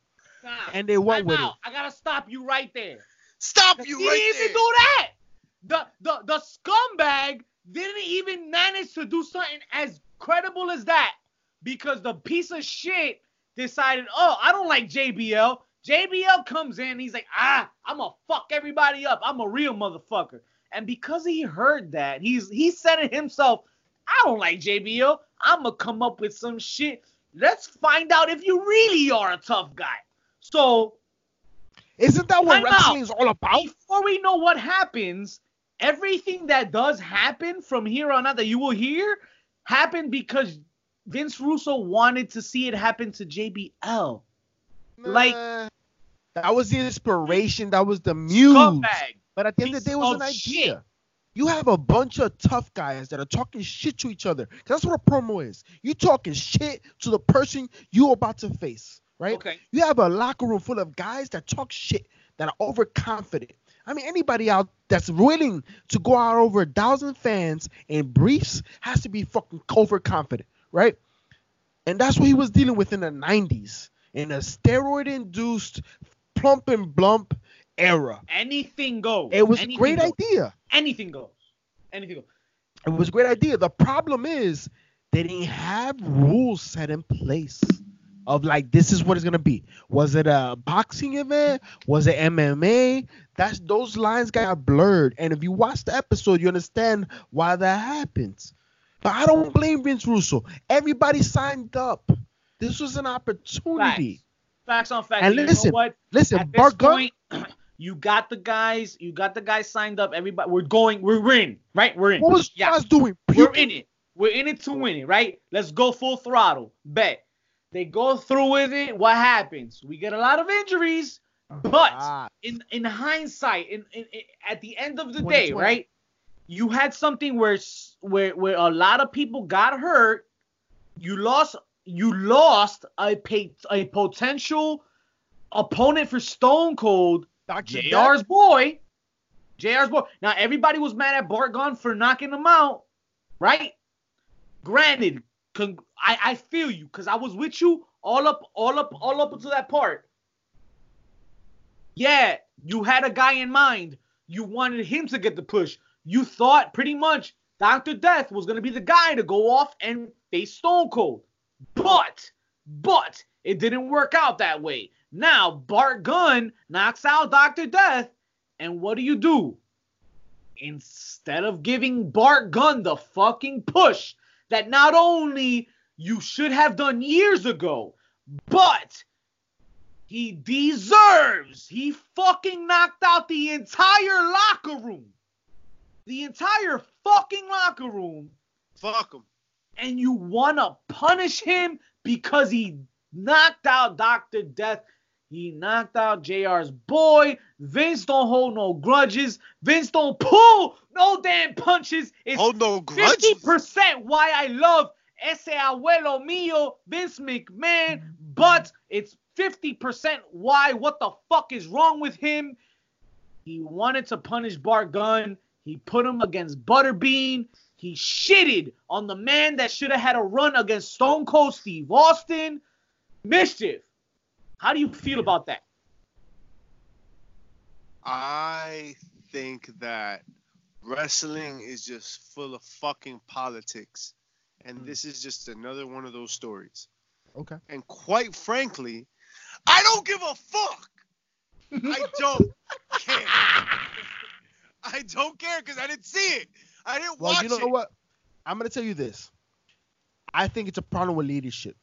and they went with out. I gotta stop you right there. Stop you he didn't right even do that. The the the scumbag didn't even manage to do something as credible as that because the piece of shit decided, oh, I don't like JBL. JBL comes in, he's like, ah, I'm gonna fuck everybody up. I'm a real motherfucker. And because he heard that, he's he said it himself. I don't like JBL. I'm gonna come up with some shit. Let's find out if you really are a tough guy. So Isn't that what out. wrestling is all about? before we know what happens, everything that does happen from here on out that you will hear happened because Vince Russo wanted to see it happen to JBL. Like- that was the inspiration. That was the muse. Scumbag. But at the end of the day, it was an idea. shit. You have a bunch of tough guys that are talking shit to each other. 'Cause That's what a promo is. You talking shit to the person you about to face, right? Okay. You have a locker room full of guys that talk shit, that are overconfident. I mean, anybody out that's willing to go out over a thousand fans in briefs has to be fucking overconfident, right? And that's what he was dealing with in the 90s. In a steroid induced plump and blump era. Anything goes. It was a great goes. idea. Anything goes. Anything goes. It was a great idea. The problem is they didn't have rules set in place of like this is what it's gonna be. Was it a boxing event? Was it MMA? That's those lines got blurred. And if you watch the episode, you understand why that happens. But I don't blame Vince Russo. Everybody signed up. This was an opportunity. Facts on facts. And You listen, what? Listen, At Gunn, point, you got the guys. You got the guys signed up. Everybody, we're going. We're in. Right. We're in. what was yeah. Ross doing? We're in it. We're in it to win it, right? Let's go full throttle. Bet. They go through with it. What happens? We get a lot of injuries, but Ah, in in hindsight, in, in, in at the end of the day, right? You had something where where where a lot of people got hurt. You lost you lost a a potential opponent for Stone Cold, Dr. JR's boy. JR's boy. Now everybody was mad at Bart Gunn for knocking him out, right? Granted, con- I I feel you because I was with you all up all up all up to that part. Yeah, you had a guy in mind. You wanted him to get the push. You thought pretty much Dr. Death was gonna be the guy to go off and face Stone Cold. But, but it didn't work out that way. Now Bart Gunn knocks out Dr. Death, and what do you do? Instead of giving Bart Gunn the fucking push that not only you should have done years ago, but he deserves. He fucking knocked out the entire locker room. The entire fucking locker room Fuck him. and you want to punish him because he knocked out Dr. Death. He knocked out JR's boy. Vince don't hold no grudges. Vince don't pull no damn punches. It's Hold no grudge. 50% why I love ese abuelo mío, Vince McMahon, but it's 50% why what the fuck is wrong with him. He wanted to punish Bart Gunn. He put him against Butterbean. He shitted on the man that should have had a run against Stone Cold Steve Austin. Mischief. How do you feel about that? I think that wrestling is just full of fucking politics. And hmm. this is just another one of those stories. Okay. And quite frankly, I don't give a fuck. I don't care. I don't care because I didn't see it. I didn't Well, watch you know it. what? I'm gonna tell you this. I think it's a problem with leadership,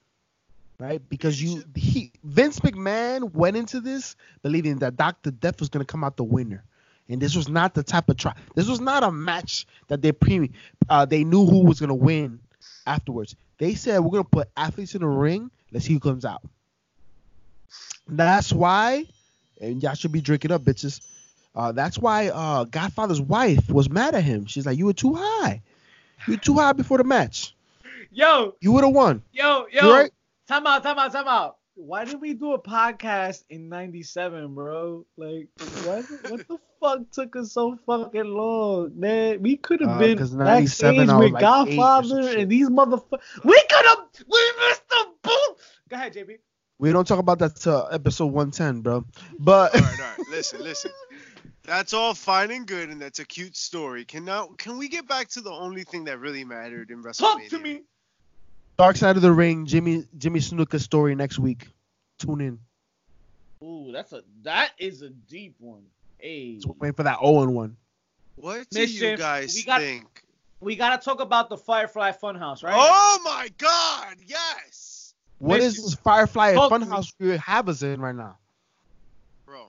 right? Because you, he, Vince McMahon went into this believing that Dr. Death was gonna come out the winner, and this was not the type of try. This was not a match that they pre, uh, they knew who was gonna win afterwards. They said we're gonna put athletes in the ring. Let's see who comes out. That's why, and y'all should be drinking up, bitches. Uh, that's why uh, Godfather's wife was mad at him. She's like, "You were too high. You were too high before the match. Yo, You would have won." yo, yo. right? Time out, time out, time out. Why did we do a podcast in 97, bro? Like, what, what the fuck took us so fucking long, man? We could have Uh, been 'cause 97 backstage I with like eight or some Godfather and these motherfuckers. We could have, we missed the boot. Go ahead, JB. We don't talk about that till episode 110, bro. But all right, all right. Listen, listen. That's all fine and good, and that's a cute story. Can now can we get back to the only thing that really mattered in WrestleMania? Talk to me. Dark Side of the Ring, Jimmy Jimmy Snuka story next week. Tune in. Ooh, that's a that is a deep one. Hey, So waiting for that Owen one. What do you guys we got- think? we gotta talk about the Firefly Funhouse, right? Oh my God! Yes, What is Listen, this Firefly talk to Funhouse you have us in right now? bro.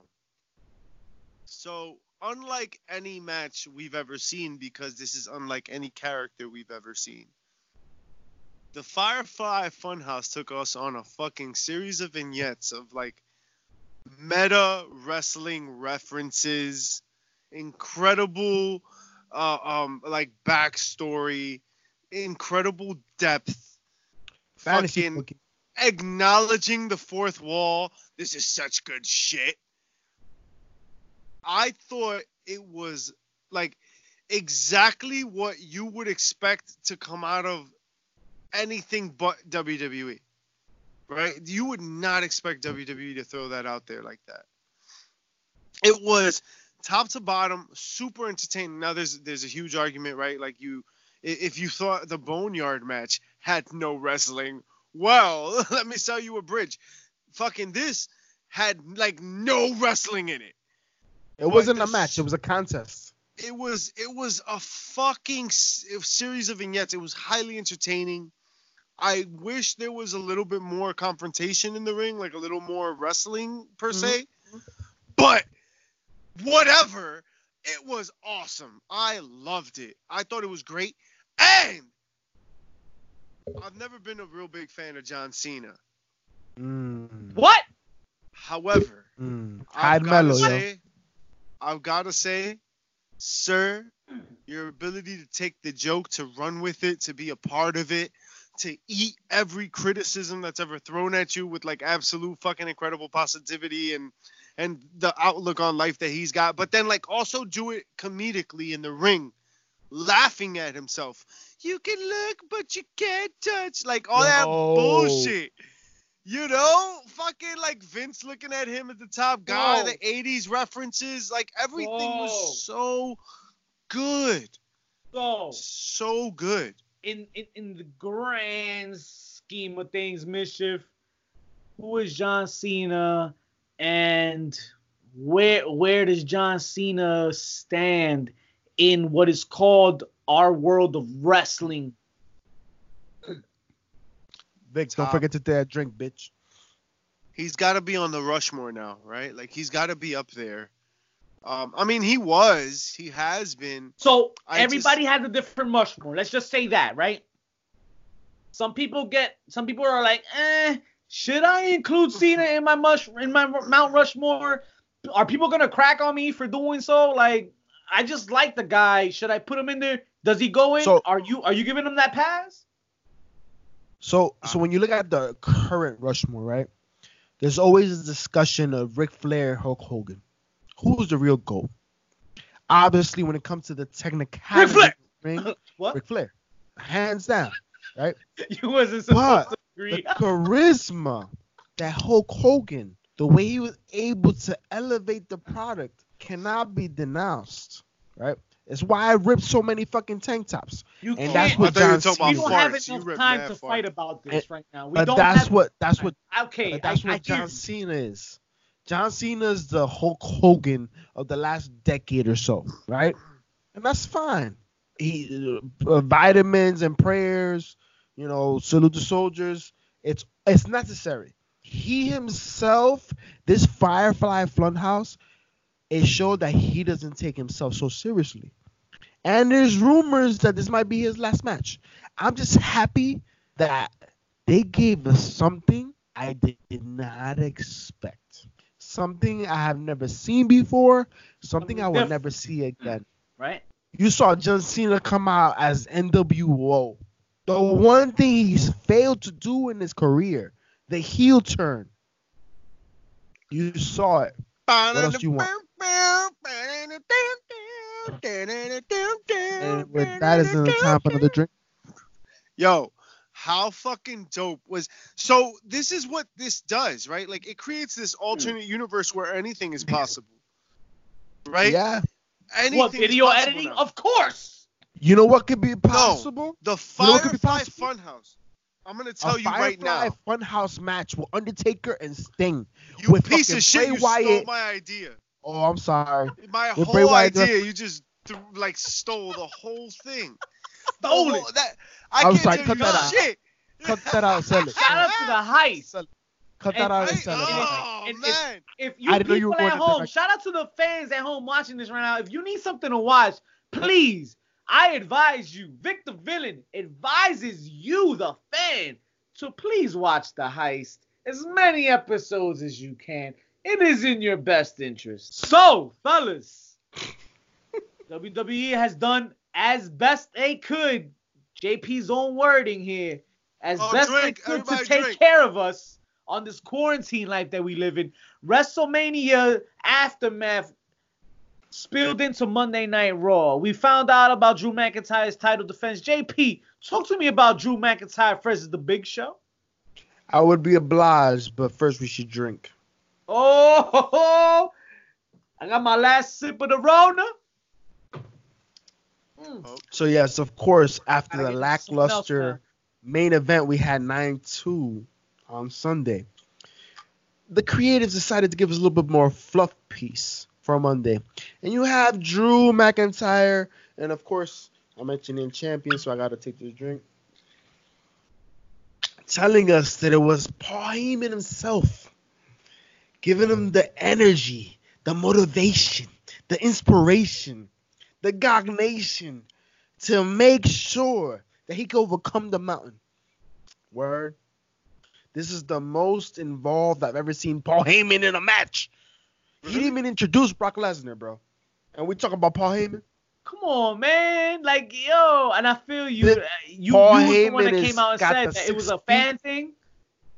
So unlike any match we've ever seen, because this is unlike any character we've ever seen. The Firefly Funhouse took us on a fucking series of vignettes of like meta wrestling references, incredible uh, um like backstory, incredible depth, Fantasy fucking booking. acknowledging the fourth wall. This is such good shit. I thought it was like exactly what you would expect to come out of anything but WWE. Right? You would not expect WWE to throw that out there like that. it was top to bottom super entertaining. Now there's there's a huge argument, right? Like you, if you thought the Boneyard match had no wrestling, well, let me sell you a bridge. Fucking this had like no wrestling in it. It wasn't the a match. It was a contest. It was it was a fucking series of vignettes. It was highly entertaining. I wish there was a little bit more confrontation in the ring, like a little more wrestling per se. But whatever, it was awesome. I loved it. I thought it was great. And I've never been a real big fan of John Cena. Mm, What? However, mm. I've gotta mellow, yo. say, I've gotta say, sir, your ability to take the joke, to run with it, to be a part of it, to eat every criticism that's ever thrown at you with like absolute fucking incredible positivity and and the outlook on life that he's got, but then like also do it comedically in the ring, laughing at himself. You can look, but you can't touch. Like all that bullshit. You know, fucking like Vince looking at him at the top guy, Yo. the 80s references, like everything Yo. was so good. So, So good. In, in in the grand scheme of things, mischief, who is John Cena, and where where does John Cena stand in what is called our world of wrestling? Vic, don't forget to take that drink, bitch. He's got to be on the Rushmore now, right? Like he's got to be up there. Um, I mean, he was, he has been. So I everybody has a different Rushmore. Let's just say that, right? Some people get, some people are like, eh, should I include Cena in my mush in my Mount Rushmore? Are people gonna crack on me for doing so? Like, I just like the guy. Should I put him in there? Does he go in? So- are you are you giving him that pass? So, so when you look at the current Rushmore, right? There's always a discussion of Ric Flair, Hulk Hogan. Who's the real GOAT? Obviously, when it comes to the technicality Flair! ring, What? Ric Flair, hands down, right? You wasn't supposed But to the charisma that Hulk Hogan, the way he was able to elevate the product, cannot be denounced, right? It's why I ripped so many fucking tank tops. You and can't. that's what you John talking we don't have farts. You enough time mad to farts. fight about this And- right now. We But don't that's have what that's what Okay, But that's I, what I John you. Cena is. John Cena is the Hulk Hogan of the last decade or so, right? And that's fine. He uh, vitamins and prayers, you know, salute the soldiers. It's it's necessary. He himself, this Firefly Funhouse, it showed that he doesn't take himself so seriously. And there's rumors that this might be his last match. I'm just happy that they gave us something I did not expect. Something I have never seen before. Something I will Def- never see again. Mm, right? You saw John Cena come out as NWO. The one thing he's failed to do in his career, the heel turn. You saw it. What else you want? And with that is the time for another drink. Yo, how fucking dope was so this is what this does, right? Like it creates this hmm. alternate universe where anything is possible. Right? Yeah. Anything What is video possible editing? now. Of course. You know what could be possible? The You know what could be Firefly possible? Funhouse. I'm gonna tell a you right Firefly now. Funhouse match with Undertaker and Sting. You with piece fucking of shit, Bray you stole Wyatt. my idea. Oh, I'm sorry. My With whole Bray Wyatt, idea, you just th- like stole the whole thing. The Stole whole- it. That I I'm can't sorry, tell cut that out. shit. Cut that out, sell it. Shout out to the heist. Sell it. Cut And that out and sell it. oh And- and- man. If you I didn't know you people were going at to home, direct- shout out to the fans at home watching this right now. If you need something to watch, please, I advise you. Victor the Villain advises you, the fan, to please watch the heist. As many episodes as you can. It is in your best interest. So, fellas, WWE has done as best they could. JP's own wording here. As Oh, best drink. they could to take drink. care of us on this quarantine life that we live in. WrestleMania aftermath spilled into Monday Night Raw. We found out about Drew McIntyre's title defense. JP, talk to me about Drew McIntyre versus The Big Show. I would be obliged, but first we should drink. Oh, I got my last sip of the Rona. Mm. So yes, of course, after the get something else, lackluster main event, we had nine two on Sunday. The creatives decided to give us a little bit more fluff piece for Monday, and you have Drew McIntyre, and of course, I'm mentioning champion, so I got to take this drink. Telling us that it was Paul Heyman himself, giving him the energy, the motivation, the inspiration, the Gog Nation to make sure that he can overcome the mountain. Word. This is the most involved I've ever seen Paul Heyman in a match. He didn't even introduce Brock Lesnar, bro. And we talk about Paul Heyman. Come on, man. Like, yo, and I feel you. The- uh, you, Paul you was the one Heyman that is- came out and got said that it was a fan thing.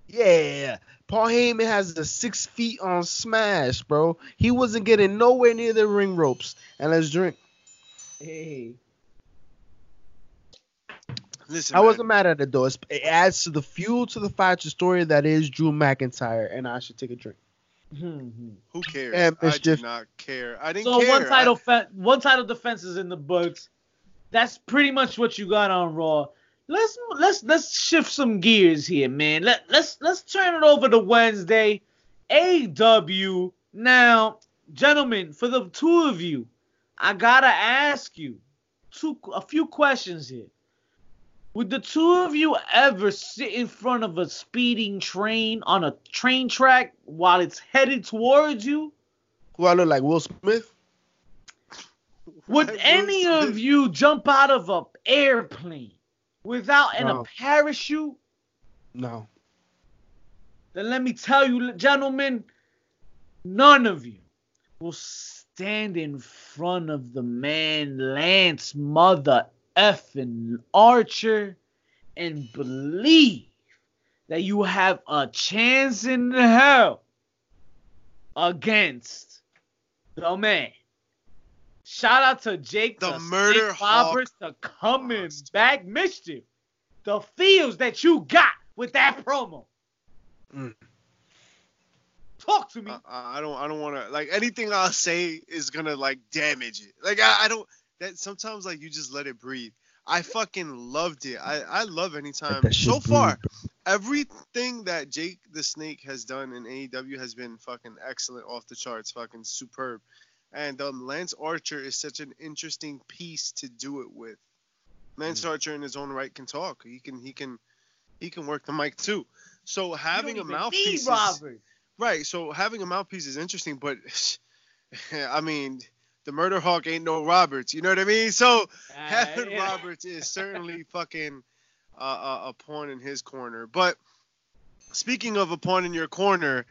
Yeah. Paul Heyman has the six feet on Smash, bro. He wasn't getting nowhere near the ring ropes. And let's drink. Hey. Listen, I man, wasn't mad at it though. It adds to the fuel to the fire to story that is Drew McIntyre, and I should take a drink. Mhm. Who cares? And I mischief. did not care. I didn't So care. one title, I, fe- one title defense is in the books. That's pretty much what you got on Raw. Let's let's let's shift some gears here, man. Let let's let's turn it over to Wednesday. AW. Now, gentlemen, for the two of you, I gotta ask you two a few questions here. Would the two of you ever sit in front of a speeding train on a train track while it's headed towards you? Who I look like Will Smith? Would any of Smith. you jump out of a airplane without an No. a parachute? No. Then let me tell you, gentlemen, none of you will stand in front of the man Lance Mother effing Archer and believe that you have a chance in hell against the man. Shout out to Jake The the, Murder Snake Hawk for coming Ross. back mischief. The feels that you got with that promo. Mm. Talk to me. I, I don't. I don't want to. Like anything I'll say is gonna like damage it. Like I, I don't. That sometimes like you just let it breathe. I fucking loved it. I I love anytime. So far, breathe, everything that Jake the Snake has done in AEW has been fucking excellent, off the charts, fucking superb. And um, Lance Archer is such an interesting piece to do it with. Lance Archer in his own right can talk. He can he can he can work the mic too. So having You a don't even mouthpiece, need is, Robert. Right? So having a mouthpiece is interesting, but I mean, the Murder Hawk ain't no Roberts. You know what I mean? So having Uh, yeah. Roberts is certainly fucking uh, a, a pawn in his corner. But speaking of a pawn in your corner,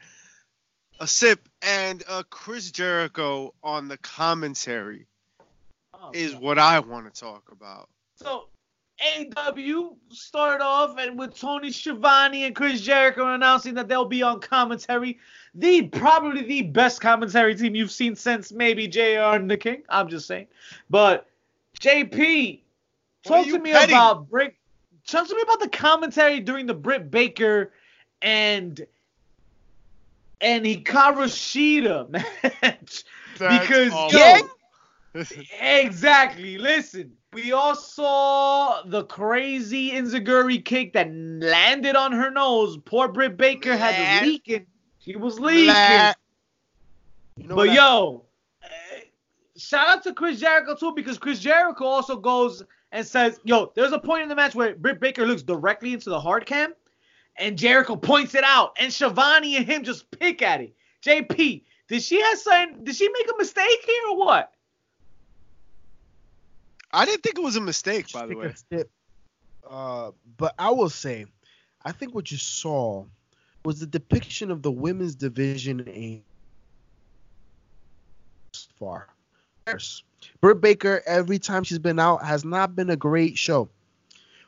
a sip and a Chris Jericho on the commentary Oh, is God. what I want to talk about. So AW start off and with Tony Schiavone and Chris Jericho announcing that they'll be on commentary. The probably the best commentary team you've seen since maybe JR and the King. I'm just saying. But JP, talk to me petty? about Brick. Talk to me about the commentary during the Britt Baker and and Hikaru Shida match. Because yo, Exactly. Listen, we all saw the crazy enzuigiri kick that landed on her nose. Poor Britt Baker had leaking. She was leaking. You know but yo, eh, shout out to Chris Jericho too because Chris Jericho also goes and says, "Yo, there's a point in the match where Britt Baker looks directly into the hard cam, and Jericho points it out, and Schiavone and him just pick at it." JP, did she have something? Did she make a mistake here or what? I didn't think it was a mistake, by the way. Uh, but I will say, I think what you saw was the depiction of the women's division in far. Britt Baker, every time she's been out, has not been a great show.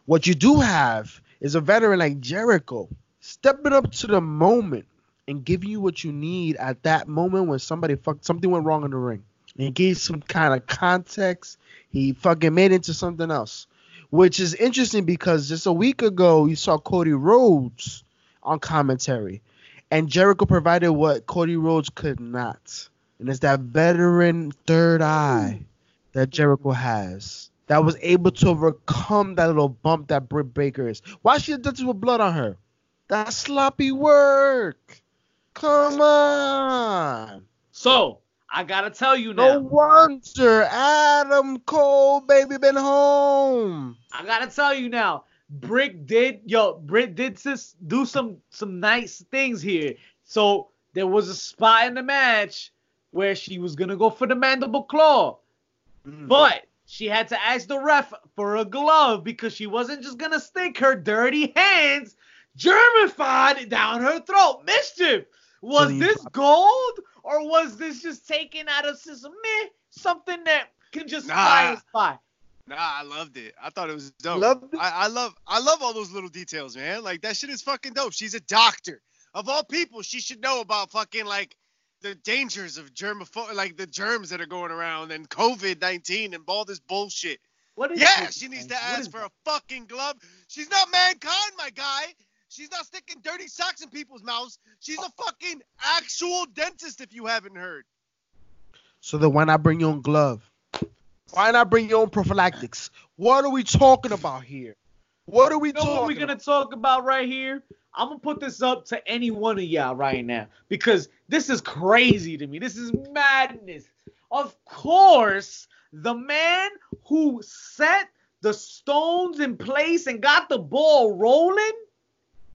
What you do have is a veteran like Jericho stepping up to the moment and giving you what you need at that moment when somebody fucked something went wrong in the ring. He gave some kind of context. He fucking made it into something else. Which is interesting because just a week ago you saw Cody Rhodes on commentary. And Jericho provided what Cody Rhodes could not. and it's that veteran third eye that Jericho has that was able to overcome that little bump that Britt Baker is. Why she did this with blood on her? That's sloppy work. Come on. So I gotta tell you now. No wonder Adam Cole, baby, been home. I gotta tell you now. Brick did yo, Britt did sis, do some some nice things here. So there was a spot in the match where she was gonna go for the mandible claw, mm. but she had to ask the ref for a glove because she wasn't just gonna stick her dirty hands germified down her throat. Mischief. Was So you- this gold or was this just taken out of some meh, something that can just Nah. fly us by? Nah, I loved it. I thought it was dope. Loved it? I, I love I love all those little details, man. Like that shit is fucking dope. She's a doctor. Of all people, she should know about fucking like the dangers of germapho like the germs that are going around and COVID nineteen and all this bullshit. What is Yeah, this, she needs to man? What ask for that? a fucking glove. She's not mankind, my guy. She's not sticking dirty socks in people's mouths. She's a fucking actual dentist, if you haven't heard. So then why not bring your own glove? Why not bring your own prophylactics? What are we talking about here? What are we You know talking what we're gonna talk about right here? I'm gonna put this up to any one of y'all right now because this is crazy to me. This is madness. Of course, the man who set the stones in place and got the ball rolling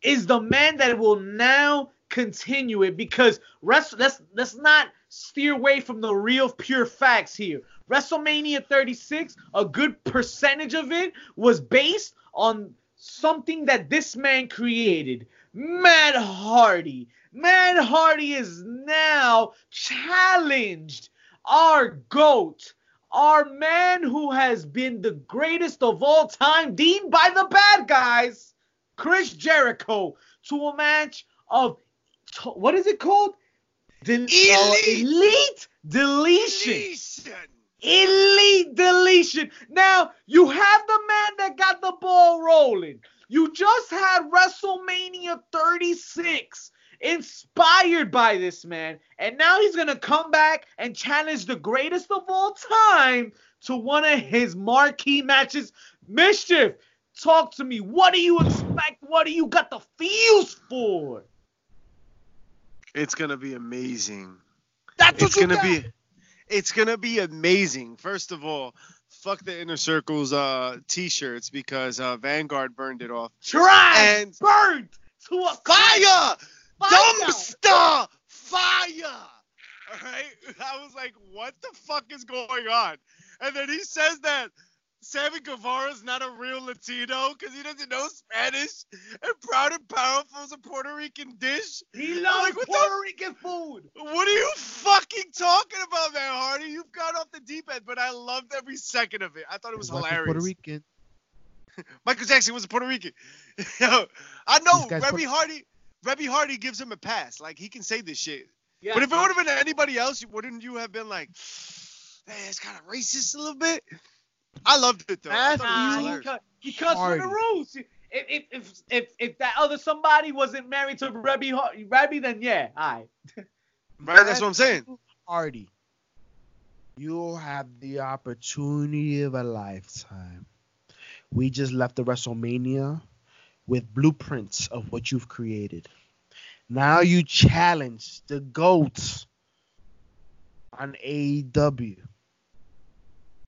is the man that will now continue it because rest, let's let's not steer away from the real pure facts here. WrestleMania 36, a good percentage of it was based on something that this man created. Matt Hardy. Matt Hardy is now challenged our GOAT, our man who has been the greatest of all time, deemed by the bad guys, Chris Jericho, to a match of what is it called? Del- uh, Elite. elite deletion. Elite deletion. Now, you have the man that got the ball rolling. You just had WrestleMania 36 inspired by this man. And now he's going to come back and challenge the greatest of all time to one of his marquee matches. Mischief, talk to me. What do you expect? What do you got the feels for? It's gonna be amazing. That's It's gonna got. be it's gonna be amazing. First of all, fuck the inner circles uh t-shirts because uh Vanguard burned it off. Trash! And- burnt to a Fire! Fire! Dumpster! Fire! Alright? I was like, what the fuck is going on? And then he says that Sammy Guevara's not a real Latino because he doesn't know Spanish, and Proud and Powerful is a Puerto Rican dish. He I'm loves like, what the Puerto Rican food. What are you fucking talking about, man, Hardy? You've gone off the deep end, but I loved every second of it. I thought it was hilarious. Puerto Rican. Michael Jackson was a Puerto Rican. Yo, I know These guys Reby put- Hardy. Reby Hardy gives him a pass. Like he can say this shit. Yeah. But if it would have been anybody else, wouldn't you have been like, man, it's kind of racist a little bit? I loved it though. I That's thought it was Nah, he, cut, he cuts for the rules. If, if, if, if, if that other somebody wasn't married to Reby, Har- Reby then yeah, alright. Right, that's what I'm saying. Hardy, you'll have the opportunity of a lifetime. We just left the WrestleMania with blueprints of what you've created. Now you challenge the GOATs on AEW.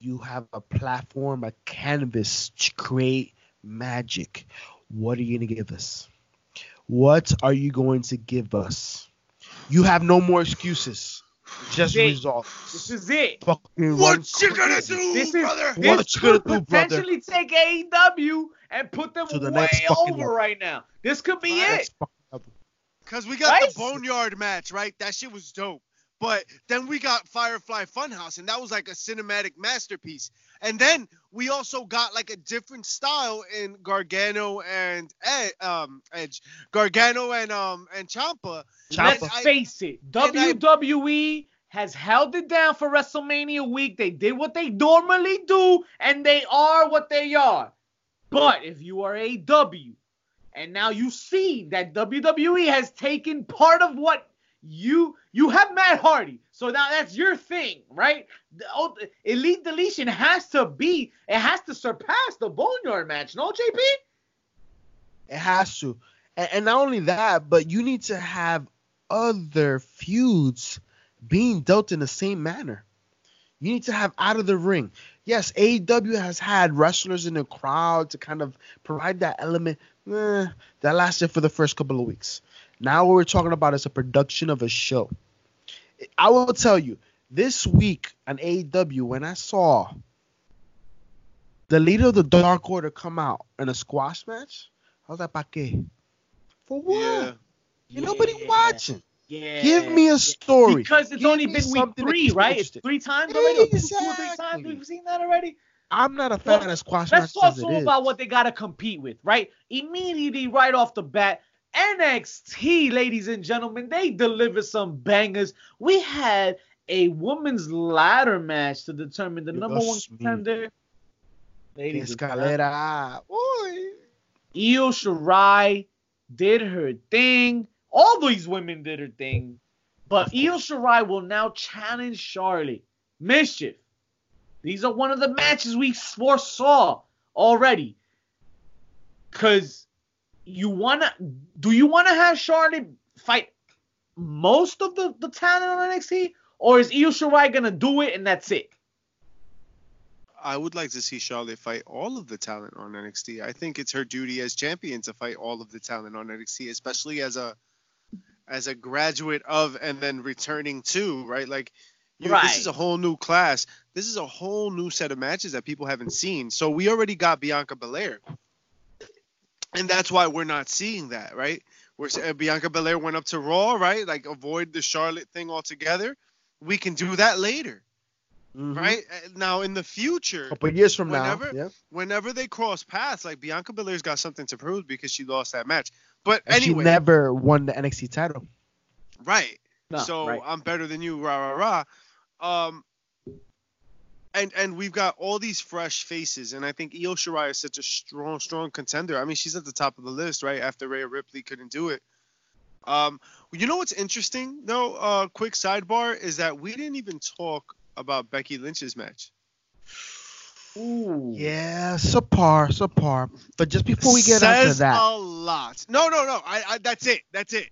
You have a platform, a canvas to create magic. What are you going to give us? What are you going to give us? You have no more excuses. Just Jake, results. This is it. Fucking What you gonna do, This is brother? What this you gonna could do, brother? potentially take AEW and put them To the way next over level. right now. This could be Next it. Cause we got Right? the Boneyard match, right? That shit was dope. But then we got Firefly Funhouse, and that was like a cinematic masterpiece. And then we also got like a different style in Gargano and Ed, um Edge, Gargano and um and Ciampa. Let's I- face it. and I- WWE has held it down for WrestleMania week. They did what they normally do, and they are what they are. But if you are AW, and now you see that WWE has taken part of what you you have Matt Hardy, So now that's your thing, right? The, oh, Elite Deletion has to be, it has to surpass the Boneyard match, no, JP? It has to. And, and not only that, but you need to have other feuds being dealt in the same manner. You need to have out of the ring. Yes, AEW has had wrestlers in the crowd to kind of provide that element. Eh, that lasted for the first couple of weeks. Now what we're talking about is a production of a show. I will tell you, this week on AEW, when I saw the leader of the Dark Order come out in a squash match, I was like, ¿pa qué? For what? Yeah. Ain't nobody watching. Yeah. Give me a story. Because it's Give only been week three, right? It's three times already. Or two, or three times we've seen that already. I'm not a fan Well, of squash Let's talk about what they gotta compete with, right? Immediately, right off the bat, NXT, ladies and gentlemen, they delivered some bangers. We had a women's ladder match to determine the number one contender. Ladies Escalera. Io Shirai did her thing. All these women did her thing. But Io Shirai will now challenge Charlotte. Mischief. These are one of the matches we foresaw already. Cause you wanna do you wanna have Charlotte fight most of the, the talent on NXT? Or is Io Shirai gonna do it and that's it? I would like to see Charlotte fight all of the talent on NXT. I think it's her duty as champion to fight all of the talent on NXT, especially as a as a graduate of and then returning to, right? Like you, Right. this is a whole new class. This is a whole new set of matches that people haven't seen. So we already got Bianca Belair. And that's why we're not seeing that, right? We're uh, Bianca Belair went up to Raw, right? Like avoid the Charlotte thing altogether. We can do that later, Mhm. right? Uh, Now in the future, a Couple years from Whenever- now. Yeah. whenever they cross paths, like Bianca Belair's got something to prove because she lost that match. But And anyway, she never won the NXT title. right. No, so right. I'm better than you, rah rah rah. Um, and and we've got all these fresh faces, and I think Io Shirai is such a strong, strong contender. I mean, she's at the top of the list, right? After Rhea Ripley couldn't do it. Um, you know what's interesting though? Uh, quick sidebar is that we didn't even talk about Becky Lynch's match. Ooh. Yeah, subpar, subpar. But just before we get Says into that, a lot. No, no, no. I, I that's it. That's it.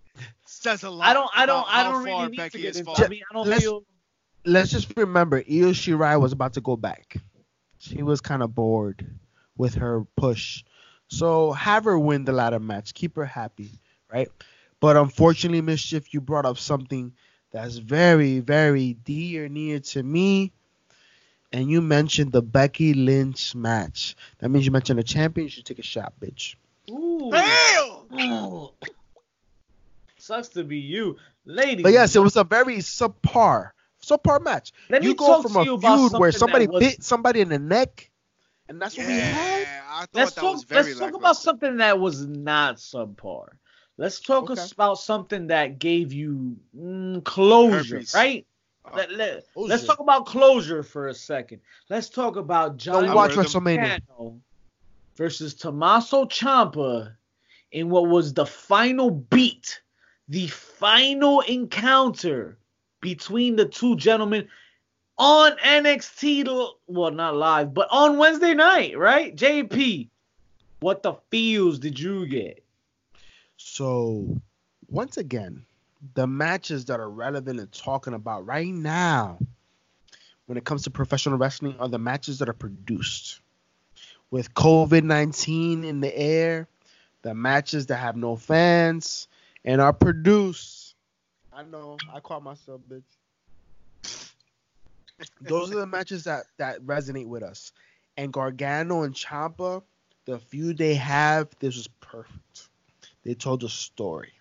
Says a lot. I don't. I don't. I don't far really need Becky to get into. fallen. I mean, I don't Let's- feel. Let's just remember Io Shirai was about to go back. She was kind of bored with her push. So have her win the ladder match. Keep her happy, right? But unfortunately, Mischief, you brought up something that's very, very dear near to me. And you mentioned the Becky Lynch match. That means you mentioned a champion. You should take a shot, bitch. Ooh. Ooh. Sucks to be you, ladies. But yes, it was a very subpar, subpar match. Let me you go talk from to a you feud where somebody was- bit somebody in the neck, and that's what we had. I thought Let's that talk. was very Let's talk about something that was not subpar. Let's talk Okay. about something that gave you mm, closure, Herpes. right? Uh, let, let, us talk about closure for a second. Let's talk about Johnny Don't watch. WrestleMania. Versus Tommaso Ciampa in what was the final beat, the final encounter between the two gentlemen on NXT. Well, not live, but on Wednesday night, right? JP, what the feels did you get? So, once again, the matches that are relevant and talking about right now, when it comes to professional wrestling, are the matches that are produced. With COVID 19 in the air, the matches that have no fans and are produced. I know, I call myself bitch. Those are the matches that, that resonate with us. And Gargano and Ciampa, the feud they have, this was perfect they told a story.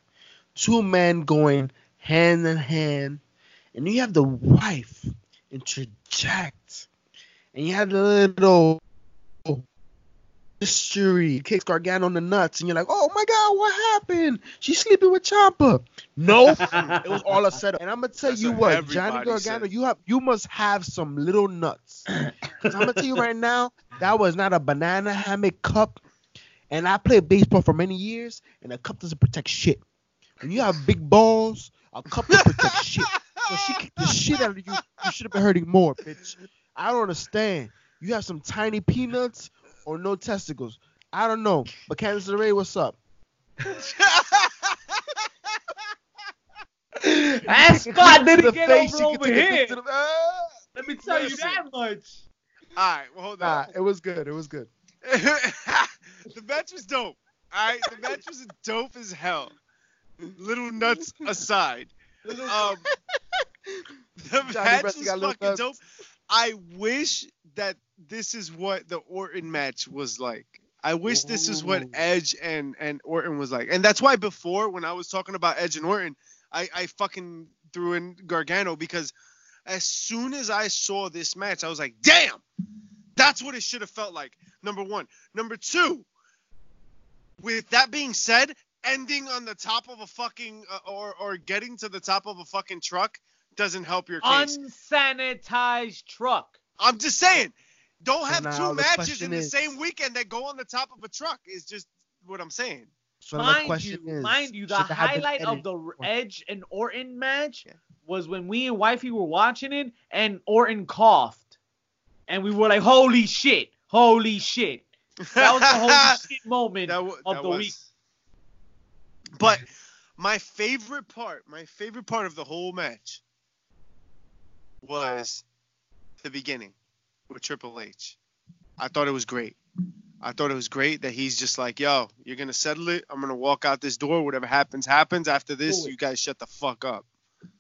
Two men going hand in hand, and you have the wife interject, and you have the little mystery kicks Gargano on the nuts, and you're like, oh my god, what happened? She's sleeping with Ciampa. No, it was all a setup. And I'm gonna tell That's you what Johnny Gargano, said. you have you must have some little nuts. Cause I'm gonna tell you right now, that was not a banana hammock cup. And I played baseball for many years, and a cup doesn't protect shit. When you have big balls, a cup doesn't protect shit. So she she that you, you should have been hurting more, bitch. I don't understand. You have some tiny peanuts or no testicles. I don't know. But Candice LeRae, what's up? That spot To didn't get face, over over can take a here. the- Ah! Let me tell you that much. All right, well hold on. Nah, it was good. It was good. the match was dope. All right, the match was dope as hell. Little nuts aside, um, the Johnny match was fucking nuts. dope. I wish that this is what the Orton match was like. I wish this is what Edge and and Orton was like, and that's why before when I was talking about Edge and Orton, I I fucking threw in Gargano because as soon as I saw this match, I was like, damn, that's what it should have felt like. Number one. Number two, with that being said, ending on the top of a fucking uh, or or getting to the top of a fucking truck doesn't help your case. Unsanitized truck. I'm just saying, don't have now two matches in the is- same weekend that go on the top of a truck. Is just what I'm saying. So now the mind question you, is, mind you, the should that have been highlight of edited? the Edge and Orton match Yeah. was when we and Wifey were watching it, and Orton coughed, and we were like, "Holy shit! Holy shit!" That was the holy shit moment That wa- of the was. week. But my favorite part, my favorite part of the whole match was the beginning with Triple H. I thought it was great. I thought it was great that he's just like, yo, you're gonna settle it. I'm gonna walk out this door. Whatever happens, happens. After this, you guys shut the fuck up.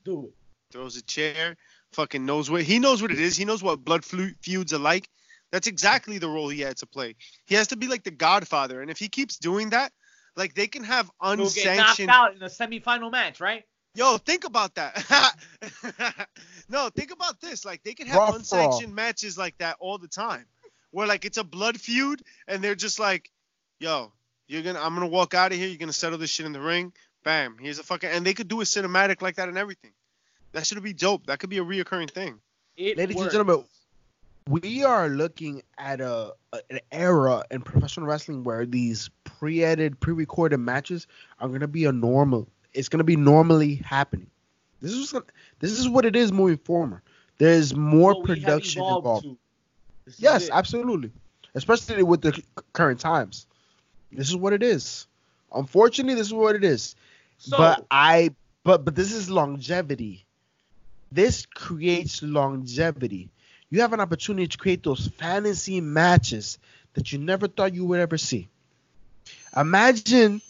Do it. Throws a chair. Fucking knows what he knows what it is. He knows what blood feuds are like. That's exactly the role he had to play. He has to be like the Godfather, and if he keeps doing that, like they can have We'll get knocked out in the semifinal match, right? Yo, think about that. no, think about this. Like they could have Raw for all. unsanctioned matches like that all the time, where like it's a blood feud, and they're just like, "Yo, you're gonna, I'm gonna walk out of here. You're gonna settle this shit in the ring. Bam, here's a fucking." And they could do a cinematic like that and everything. That should be dope. That could be a reoccurring thing. It Ladies and gentlemen, we are looking at a, a- an era in professional wrestling where these pre-edited, pre-recorded matches are gonna be a normal. It's gonna be normally happening. This is what- this is what it is moving forward. There's more production involved. to. Yes, absolutely. Especially with the current times. This is what it is. Unfortunately, this is what it is. So, but I but but this is longevity. This creates longevity. You have an opportunity to create those fantasy matches that you never thought you would ever see. Imagine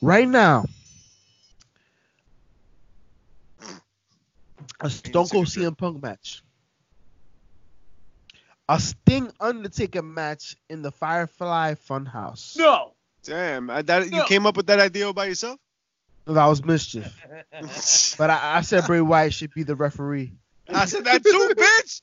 right now a Stone Cold Take a CM Punk match. A Sting Undertaker match in the Firefly Funhouse. no. Damn, I, that you came up with that idea all by yourself? That was mischief. But I, I said Bray Wyatt should be the referee. I said that too, bitch.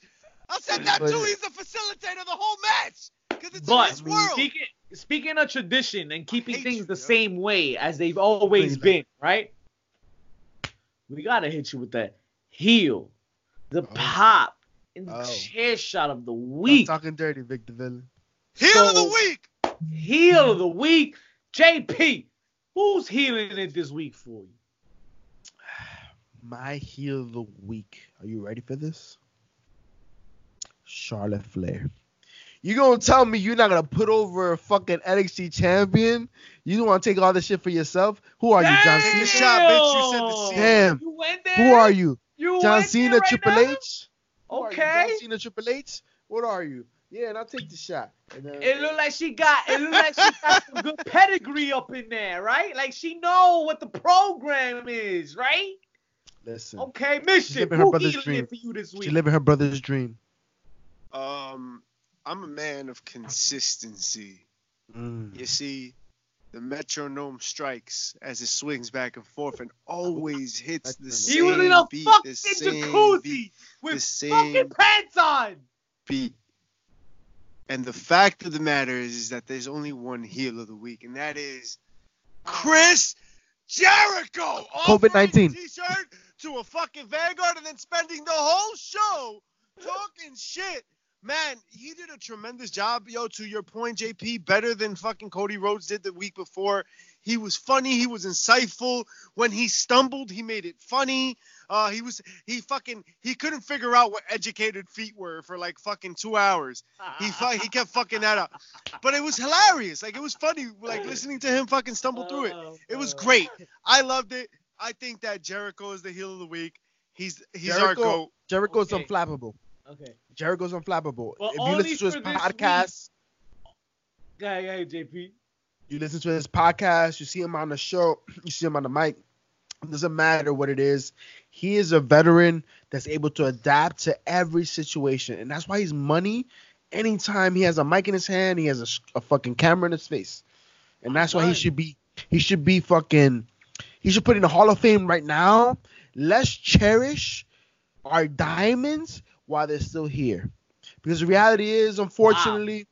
I said that But- too. He's the facilitator of the whole match. Because it's But his world. speaking speaking of tradition and keeping things you, the yo. same way as they've always Really? been, right? We gotta hit you with that heel, the Oh. pop, and the Oh. chair shot of the I'm week. talking dirty, Victor Villain. Heel of the So- week. Heel of the week, JP. Who's healing it this week for you? My heel of the week. Are you ready for this? Charlotte Flair. You gonna tell me you're not gonna put over a fucking NXT champion? You don't want to take all this shit for yourself? Who are you, John Cena? shot, bitch. You said the Damn. Damn. You went there. Who are you? You John went Cena, right Triple now? H? Who are you, Okay. John Cena, Triple H? What are you? Yeah, and I'll take the shot. And then, It looked like she got it looked like she got some good pedigree up in there, right? Like she know what the program is, right? listen, Okay, mission. living her Who brother's dream. for you this she week? living her brother's dream. Um, I'm a man of consistency. Mm. You see, the metronome strikes as it swings back and forth and always hits the He same he was in a beat, fucking jacuzzi beat, with the same fucking pants on. beat. And the fact of the matter is, is that there's only one heel of the week, and that is Chris Jericho. COVID-19. offering a T-shirt to a fucking Vanguard and then spending the whole show talking shit. Man, he did a tremendous job, yo. To your point, JP, better than fucking Cody Rhodes did the week before. He was funny. He was insightful. When he stumbled, he made it funny. Uh, he was he fucking he couldn't figure out what educated feet were for like fucking two hours. He fu- he kept fucking that up, but it was hilarious. Like it was funny, like listening to him fucking stumble through it. Oh, It was great. I loved it. I think that Jericho is the heel of the week. He's he's our Jericho- goat. Jericho's Okay. unflappable. Okay. Jericho's unflappable. But if you listen to his podcast, Yeah, yeah, JP. you listen to his podcast, you see him on the show, you see him on the mic. It doesn't matter what it is. He is a veteran that's able to adapt to every situation, and that's why he's money. Anytime he has a mic in his hand, he has a, a fucking camera in his face, and that's why he should be. He should be fucking. He should put in the Hall of Fame right now. Let's cherish our diamonds while they're still here, because the reality is, unfortunately,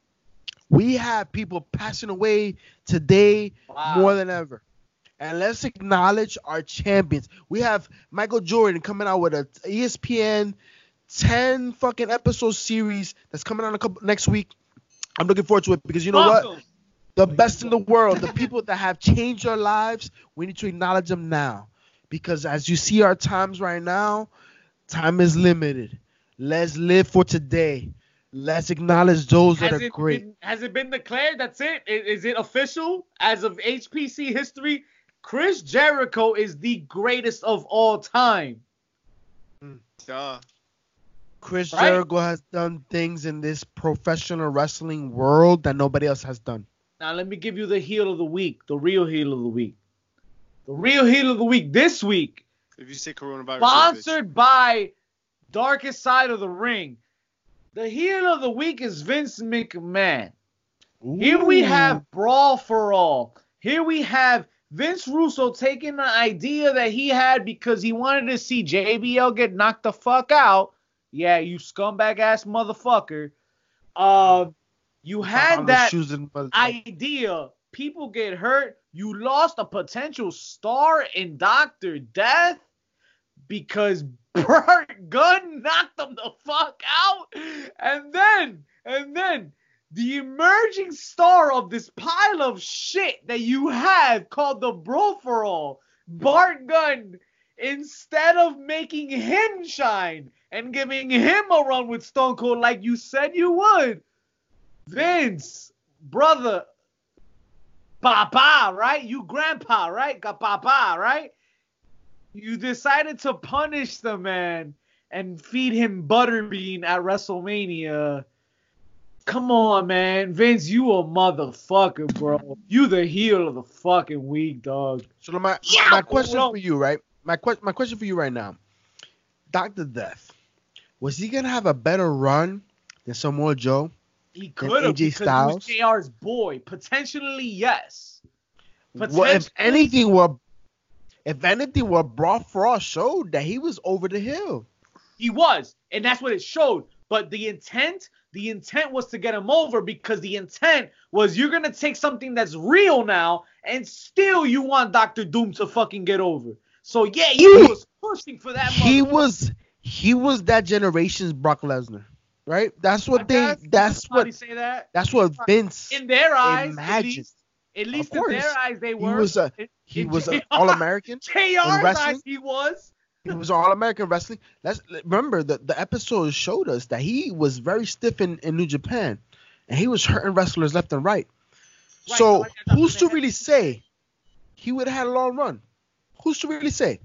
we have people passing away today Wow. more than ever. And let's acknowledge our champions. We have Michael Jordan coming out with a ESPN 10 fucking episode series that's coming out a couple next week. I'm looking forward to it because you know what? The best in the world, the people that have changed our lives, we need to acknowledge them now. Because as you see our times right now, time is limited. Let's live for today. Let's acknowledge those that are great. been, has it been declared? That's it? Is, is it official? As of HPC history, Chris Jericho is the greatest of all time. Hmm, duh. Chris Right? Jericho has done things in this professional wrestling world that nobody else has done. Now let me give you the heel of the week, the real heel of the week. The real heel of the week this week, If you say coronavirus, sponsored by Darkest Side of the Ring. The heel of the week is Vince McMahon. Here we have Brawl for All. Here we have Vince Russo taking the idea that he had because he wanted to see JBL get knocked the fuck out. Yeah, you scumbag ass motherfucker. Um, you had that shoes in the- idea. People get hurt. You lost a potential star in Doctor Death because Bart Gunn knocked him the fuck out. And then, and then, the emerging star of this pile of shit that you have called the Brawl for All, Bart Gunn, instead of making him shine and giving him a run with Stone Cold like you said you would, Vince, brother, Papa, right? You grandpa, right? Got Papa, right? You decided to punish the man and feed him butterbean at WrestleMania. Come on, man. Vince, you a motherfucker, bro. You the heel of the fucking week, dog. So my Yeah, my question bro. for you, right? My question my question for you right now, Doctor Death, was he gonna have a better run than Samoa Joe? He could have AJ because Styles? he was JR's boy. Potentially, yes. Well, if anything, what if anything, what Braun Frost showed that he was over the hill. He was, and that's what it showed. But the intent, the intent was to get him over because the intent was you're gonna take something that's real now, and still you want Doctor Doom to fucking get over. So yeah, He- was pushing for that. He was he was that generation's Brock Lesnar, right? That's what I they. That's what. say that. That's what Vince. In their eyes, imagined. At least in their eyes, they were. He was a he in was an All American. JR's eyes, he was. He was All American wrestling. Let's remember the the episode showed us that he was very stiff in, in New Japan, and he was hurting wrestlers left and right. Right, so who's to really say he would have had a long run? Who's to really say,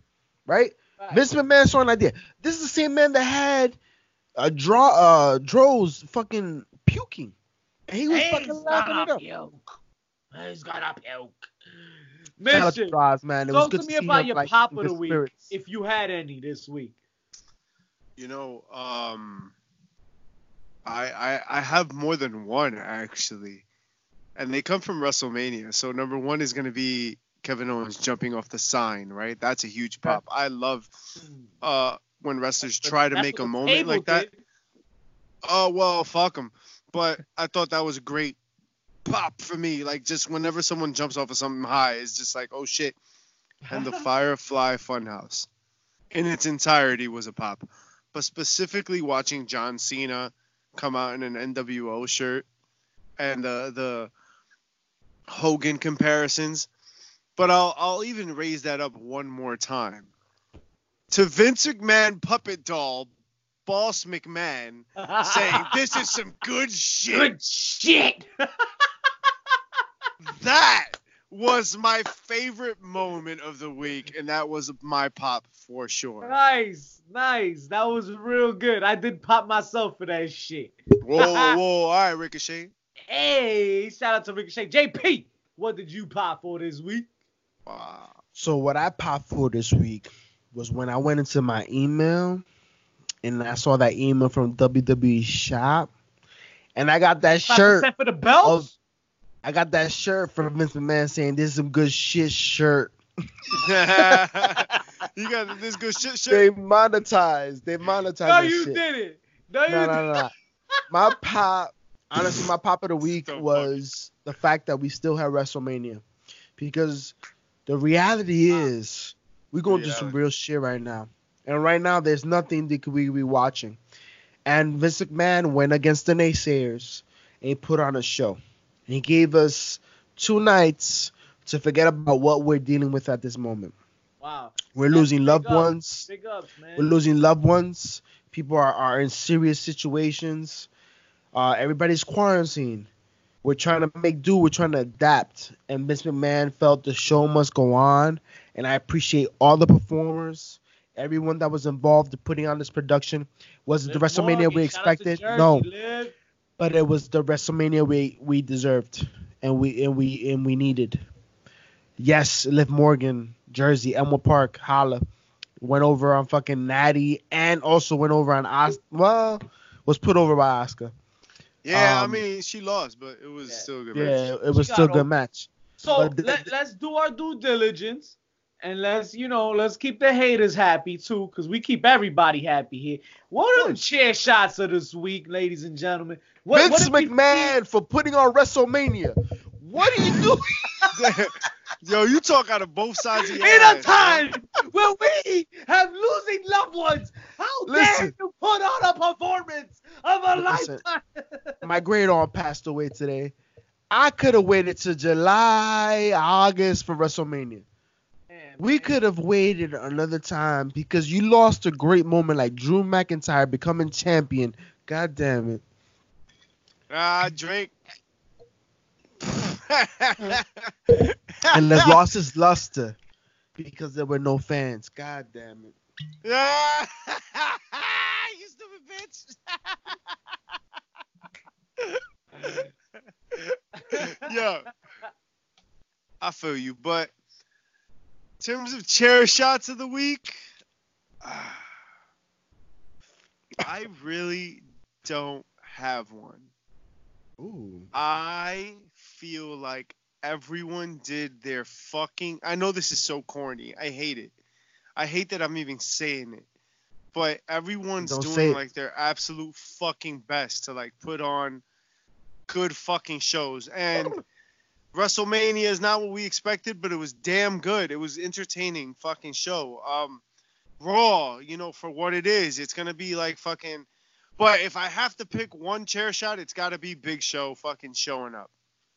right? Right. Vince McMahon saw an idea. This is the same man that had a draw uh Droz fucking puking, and he was fucking laughing it up. puke. He's gonna puke. Shout out to Mission. Man. It was Talk good to to me see about your like, pop of the good week, spirits. if you had any this week. You know, um, I, I I have more than one actually, and they come from WrestleMania. So number one is gonna be Kevin Owens jumping off the sign, right? That's a huge pop. I love uh when wrestlers try to make a moment like that. did. Oh well, fuck them. But I thought that was great pop for me. Like just whenever someone jumps off of something high, it's just like, oh shit. And the Firefly Funhouse, in its entirety, was a pop. But specifically watching John Cena come out in an NWO shirt and the the Hogan comparisons. But I'll I'll even raise that up one more time. to Vince McMahon puppet doll, Boss McMahon, saying this is some good shit. good shit. That was my favorite moment of the week, and that was my pop for sure. nice, nice. That was real good. I did pop myself for that shit. Whoa, whoa, all right, Ricochet. Hey, shout out to Ricochet. JP, what did you pop for this week? Wow. So what I popped for this week was when I went into my email and I saw that email from WWE Shop, and I got that shirt. 5% for the belts? I got that shirt from Vince McMahon saying this is some good shit shirt. you got this good shit, shirt. They monetized. They monetized. no, you shit. didn't. No, you No, no, no. My pop, honestly, my pop of the week So funny. was the fact that we still have WrestleMania, because the reality is we're going through some real shit right now, and right now there's nothing that we be watching, and Vince McMahon went against the naysayers and he put on a show, and he gave us two nights to forget about what we're dealing with at this moment. Wow. We're That's losing loved ups. ones. Big ups, man. We're losing loved ones. People are, are in serious situations. Uh, everybody's quarantined. We're trying to make do. We're trying to adapt. And Vince McMahon felt the show must go on. And I appreciate all the performers, everyone that was involved in putting on this production. Was it the WrestleMania we shout out to expected? No, Liv. But it was the WrestleMania we we deserved and we and we and we needed. Yes, Liv Morgan, Jersey, Elmwood Park, holla. Went over on fucking Natty and also went over on Os well, was put over by Oscar. Yeah, I Um, mean, she lost, but it was Yeah. still a good. Yeah, it was She still a good over. match. So But the- let, let's do our due diligence and let's, you know, let's keep the haters happy too, because we keep everybody happy here. What are the chair shots of this week, ladies and gentlemen? What, Vince what did we McMahon for putting on WrestleMania. What are you doing? Yo, you talk out of both sides of see your In ass, a time where we have losing loved ones, how dare you put on a performance of a Listen. lifetime? My great aunt passed away today. I could have waited to July, August for WrestleMania. Man, We man. could have waited another time because you lost a great moment like Drew McIntyre becoming champion. God damn it. Ah, Drake. And has lost his luster because there were no fans. God damn it. Yeah. you stupid bitch. Yo, I feel you, but in terms of chair shots of the week, I really don't have one. Ooh. I feel like everyone did their fucking. I know this is so corny. I hate it. I hate that I'm even saying it. But everyone's Don't doing like their absolute fucking best to like put on good fucking shows. And WrestleMania is not what we expected, but it was damn good. It was entertaining fucking show. Um Raw, you know, for what it is, it's gonna be like fucking but if I have to pick one chair shot, it's gotta be Big Show fucking showing up.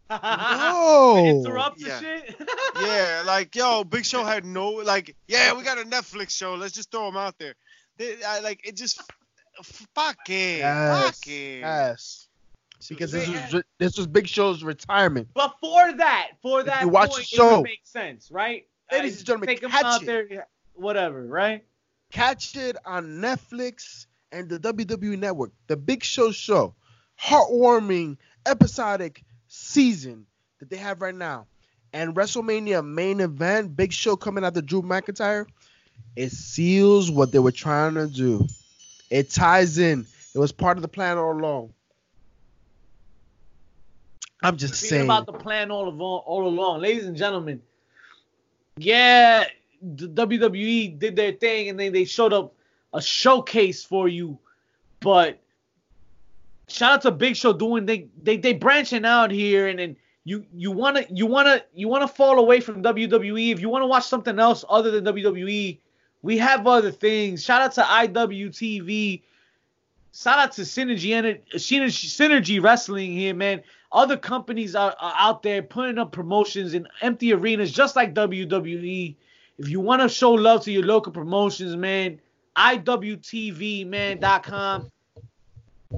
No. Interrupt the Yeah. shit. yeah, like yo, Big Show had no like, yeah, we got a Netflix show. Let's just throw him out there. They, I, like it just fuck it, Yes. fuck it. Yes. Because this Man. was this was Big Show's retirement. But for that, for that you watch point, the it would show- make sense, right? Ladies and gentlemen, take him catch out it. there, whatever, right? Catch it on Netflix and the WWE Network. The Big Show show. Heartwarming, episodic season that they have right now. And WrestleMania main event, Big Show coming after Drew McIntyre. It seals what they were trying to do. It ties in. It was part of the plan all along. I'm just Speaking saying. about the plan all along, all along, ladies and gentlemen. Yeah, the WWE did their thing, and then they showed up a showcase for you. But shout out to Big Show doing they they they branching out here, and then you you wanna you wanna you wanna fall away from WWE. If you wanna watch something else other than WWE, we have other things. Shout out to IWTV. Shout out to Synergy Ener- Synergy, Synergy Wrestling here, man. Other companies are, are out there putting up promotions in empty arenas, just like WWE. If you want to show love to your local promotions, man, IWTV,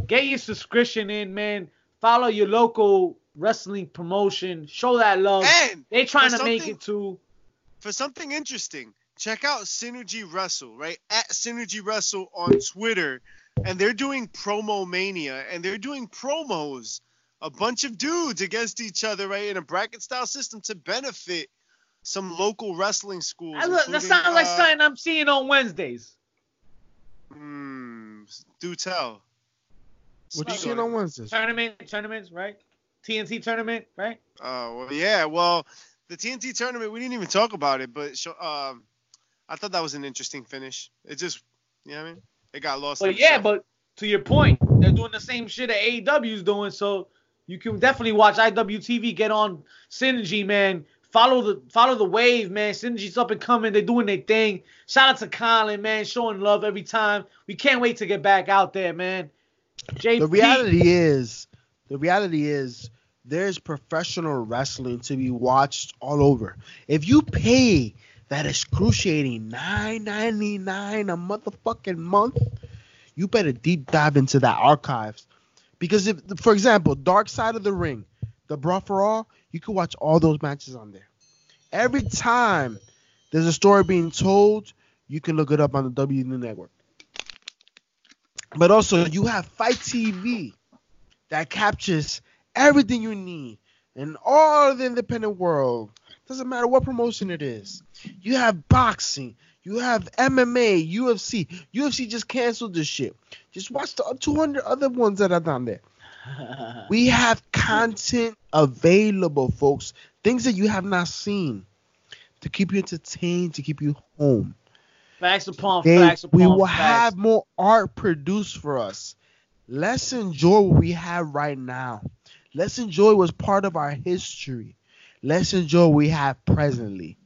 Get your subscription in, man. Follow your local wrestling promotion. Show that love. And they trying to make it to. for something interesting, check out Synergy Wrestle, right? At Synergy Wrestle on Twitter. And they're doing Promo Mania and they're doing promos, a bunch of dudes against each other, right? In a bracket style system to benefit some local wrestling schools. Look, that sounds like uh, something I'm seeing on Wednesdays. Hmm, do tell. What you Speak seeing on on it. Wednesdays? Tournament, tournaments, right? TNT tournament, right? Oh well, yeah. Well, the TNT tournament, we didn't even talk about it, but sho- um, I thought that was an interesting finish. It just, you know what I mean? It got lost. in But yeah, shuffle. but to your point, they're doing the same shit that AEW is doing, so you can definitely watch IWTV get on Synergy, man. Follow the follow the wave, man. Synergy's up and coming. They're doing their thing. Shout out to Colin, man, showing love every time. We can't wait to get back out there, man. JP, The reality is, the reality is, there's professional wrestling to be watched all over. If you pay that excruciating nine ninety nine a motherfucking month, you better deep dive into that archives. Because if, for example, Dark Side of the Ring, the Brawl for All, you can watch all those matches on there. Every time there's a story being told, you can look it up on the W Network. But also, you have FITE TV that captures everything you need in all the independent world. Doesn't matter what promotion it is. You have boxing, you have MMA, UFC. UFC just canceled this shit. Just watch the 200 other ones that are down there. We have content available, folks. Things that you have not seen to keep you entertained, to keep you home. facts upon They, facts upon facts. we will facts. have more art produced for us. Let's enjoy what we have right now. Let's enjoy what's part of our history. Let's enjoy what we have presently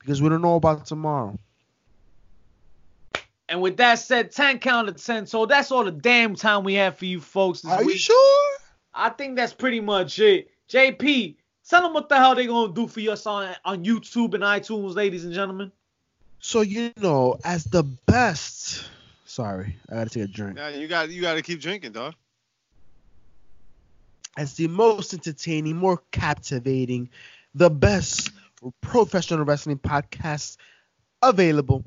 because we don't know about tomorrow. And with that said, 10 count of 10. So that's all the damn time we have for you folks this Are week. you sure? I think that's pretty much it. JP, tell them what the hell they gonna do for us on on YouTube and iTunes, ladies and gentlemen. So you know, as the best. Sorry, I gotta take a drink. Yeah, you got you got to keep drinking, dog. as the most entertaining, more captivating, the best professional wrestling podcast available.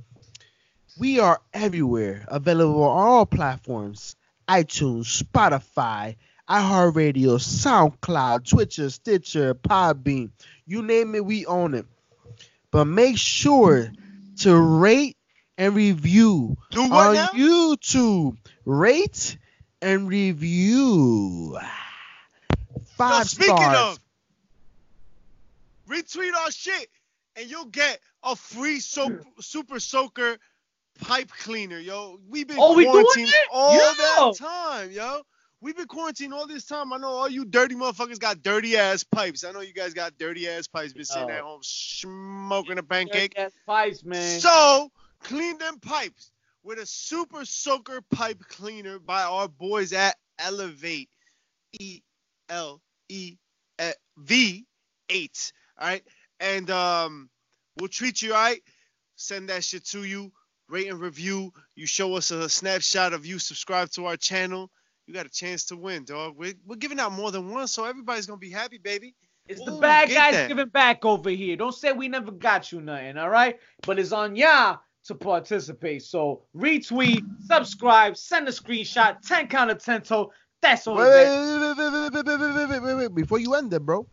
We are everywhere, available on all platforms iTunes, Spotify, iHeartRadio, SoundCloud, Twitcher, Stitcher, Podbean. You name it, we own it. But make sure to rate and review on now? YouTube. Rate and review. Five Yo, speaking stars. of, retweet our shit and you'll get a free soap, super soaker pipe cleaner, yo. We've been Oh, quarantined it? all Yo. that time, yo. We've been quarantined all this time. I know all you dirty motherfuckers got dirty ass pipes. I know you guys got dirty ass pipes. Been sitting Yo. at home smoking a pancake. Yes, pipes, man. So clean them pipes with a super soaker pipe cleaner by our boys at Elevate E L E V eight. All right, and um, we'll treat you all right. Send that shit to you rate and review. You show us a snapshot of you subscribe to our channel. You got a chance to win, dog. We're, we're giving out more than one, so everybody's gonna be happy, baby. It's Ooh, the bad guys that. giving back over here. Don't say we never got you nothing, all right? But it's on y'all to participate. So retweet, subscribe, send a screenshot, 10 count of 10 toe. That's all. Wait, wait, wait, wait, wait, wait, wait, wait, wait, Before you end it, bro,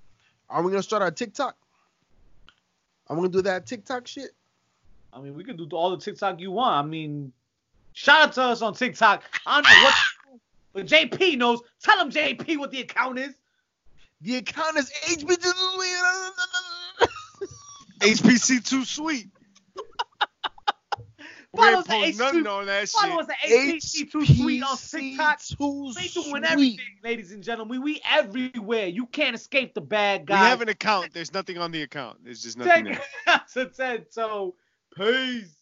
are we gonna start our TikTok? I'm gonna do that TikTok shit. I mean, we can do all the TikTok you want. I mean, shout out to us on TikTok. I don't know what, but JP knows. Tell him JP what the account is. The account is HB. HPC too sweet. we Follow us at post nothing HPC on that Follow shit. us at HPC Too Sweet on TikTok. Too We doing everything, ladies and gentlemen. We everywhere. You can't escape the bad We guys. have an account. There's nothing on the account. There's just nothing Ten there. ten. So peace.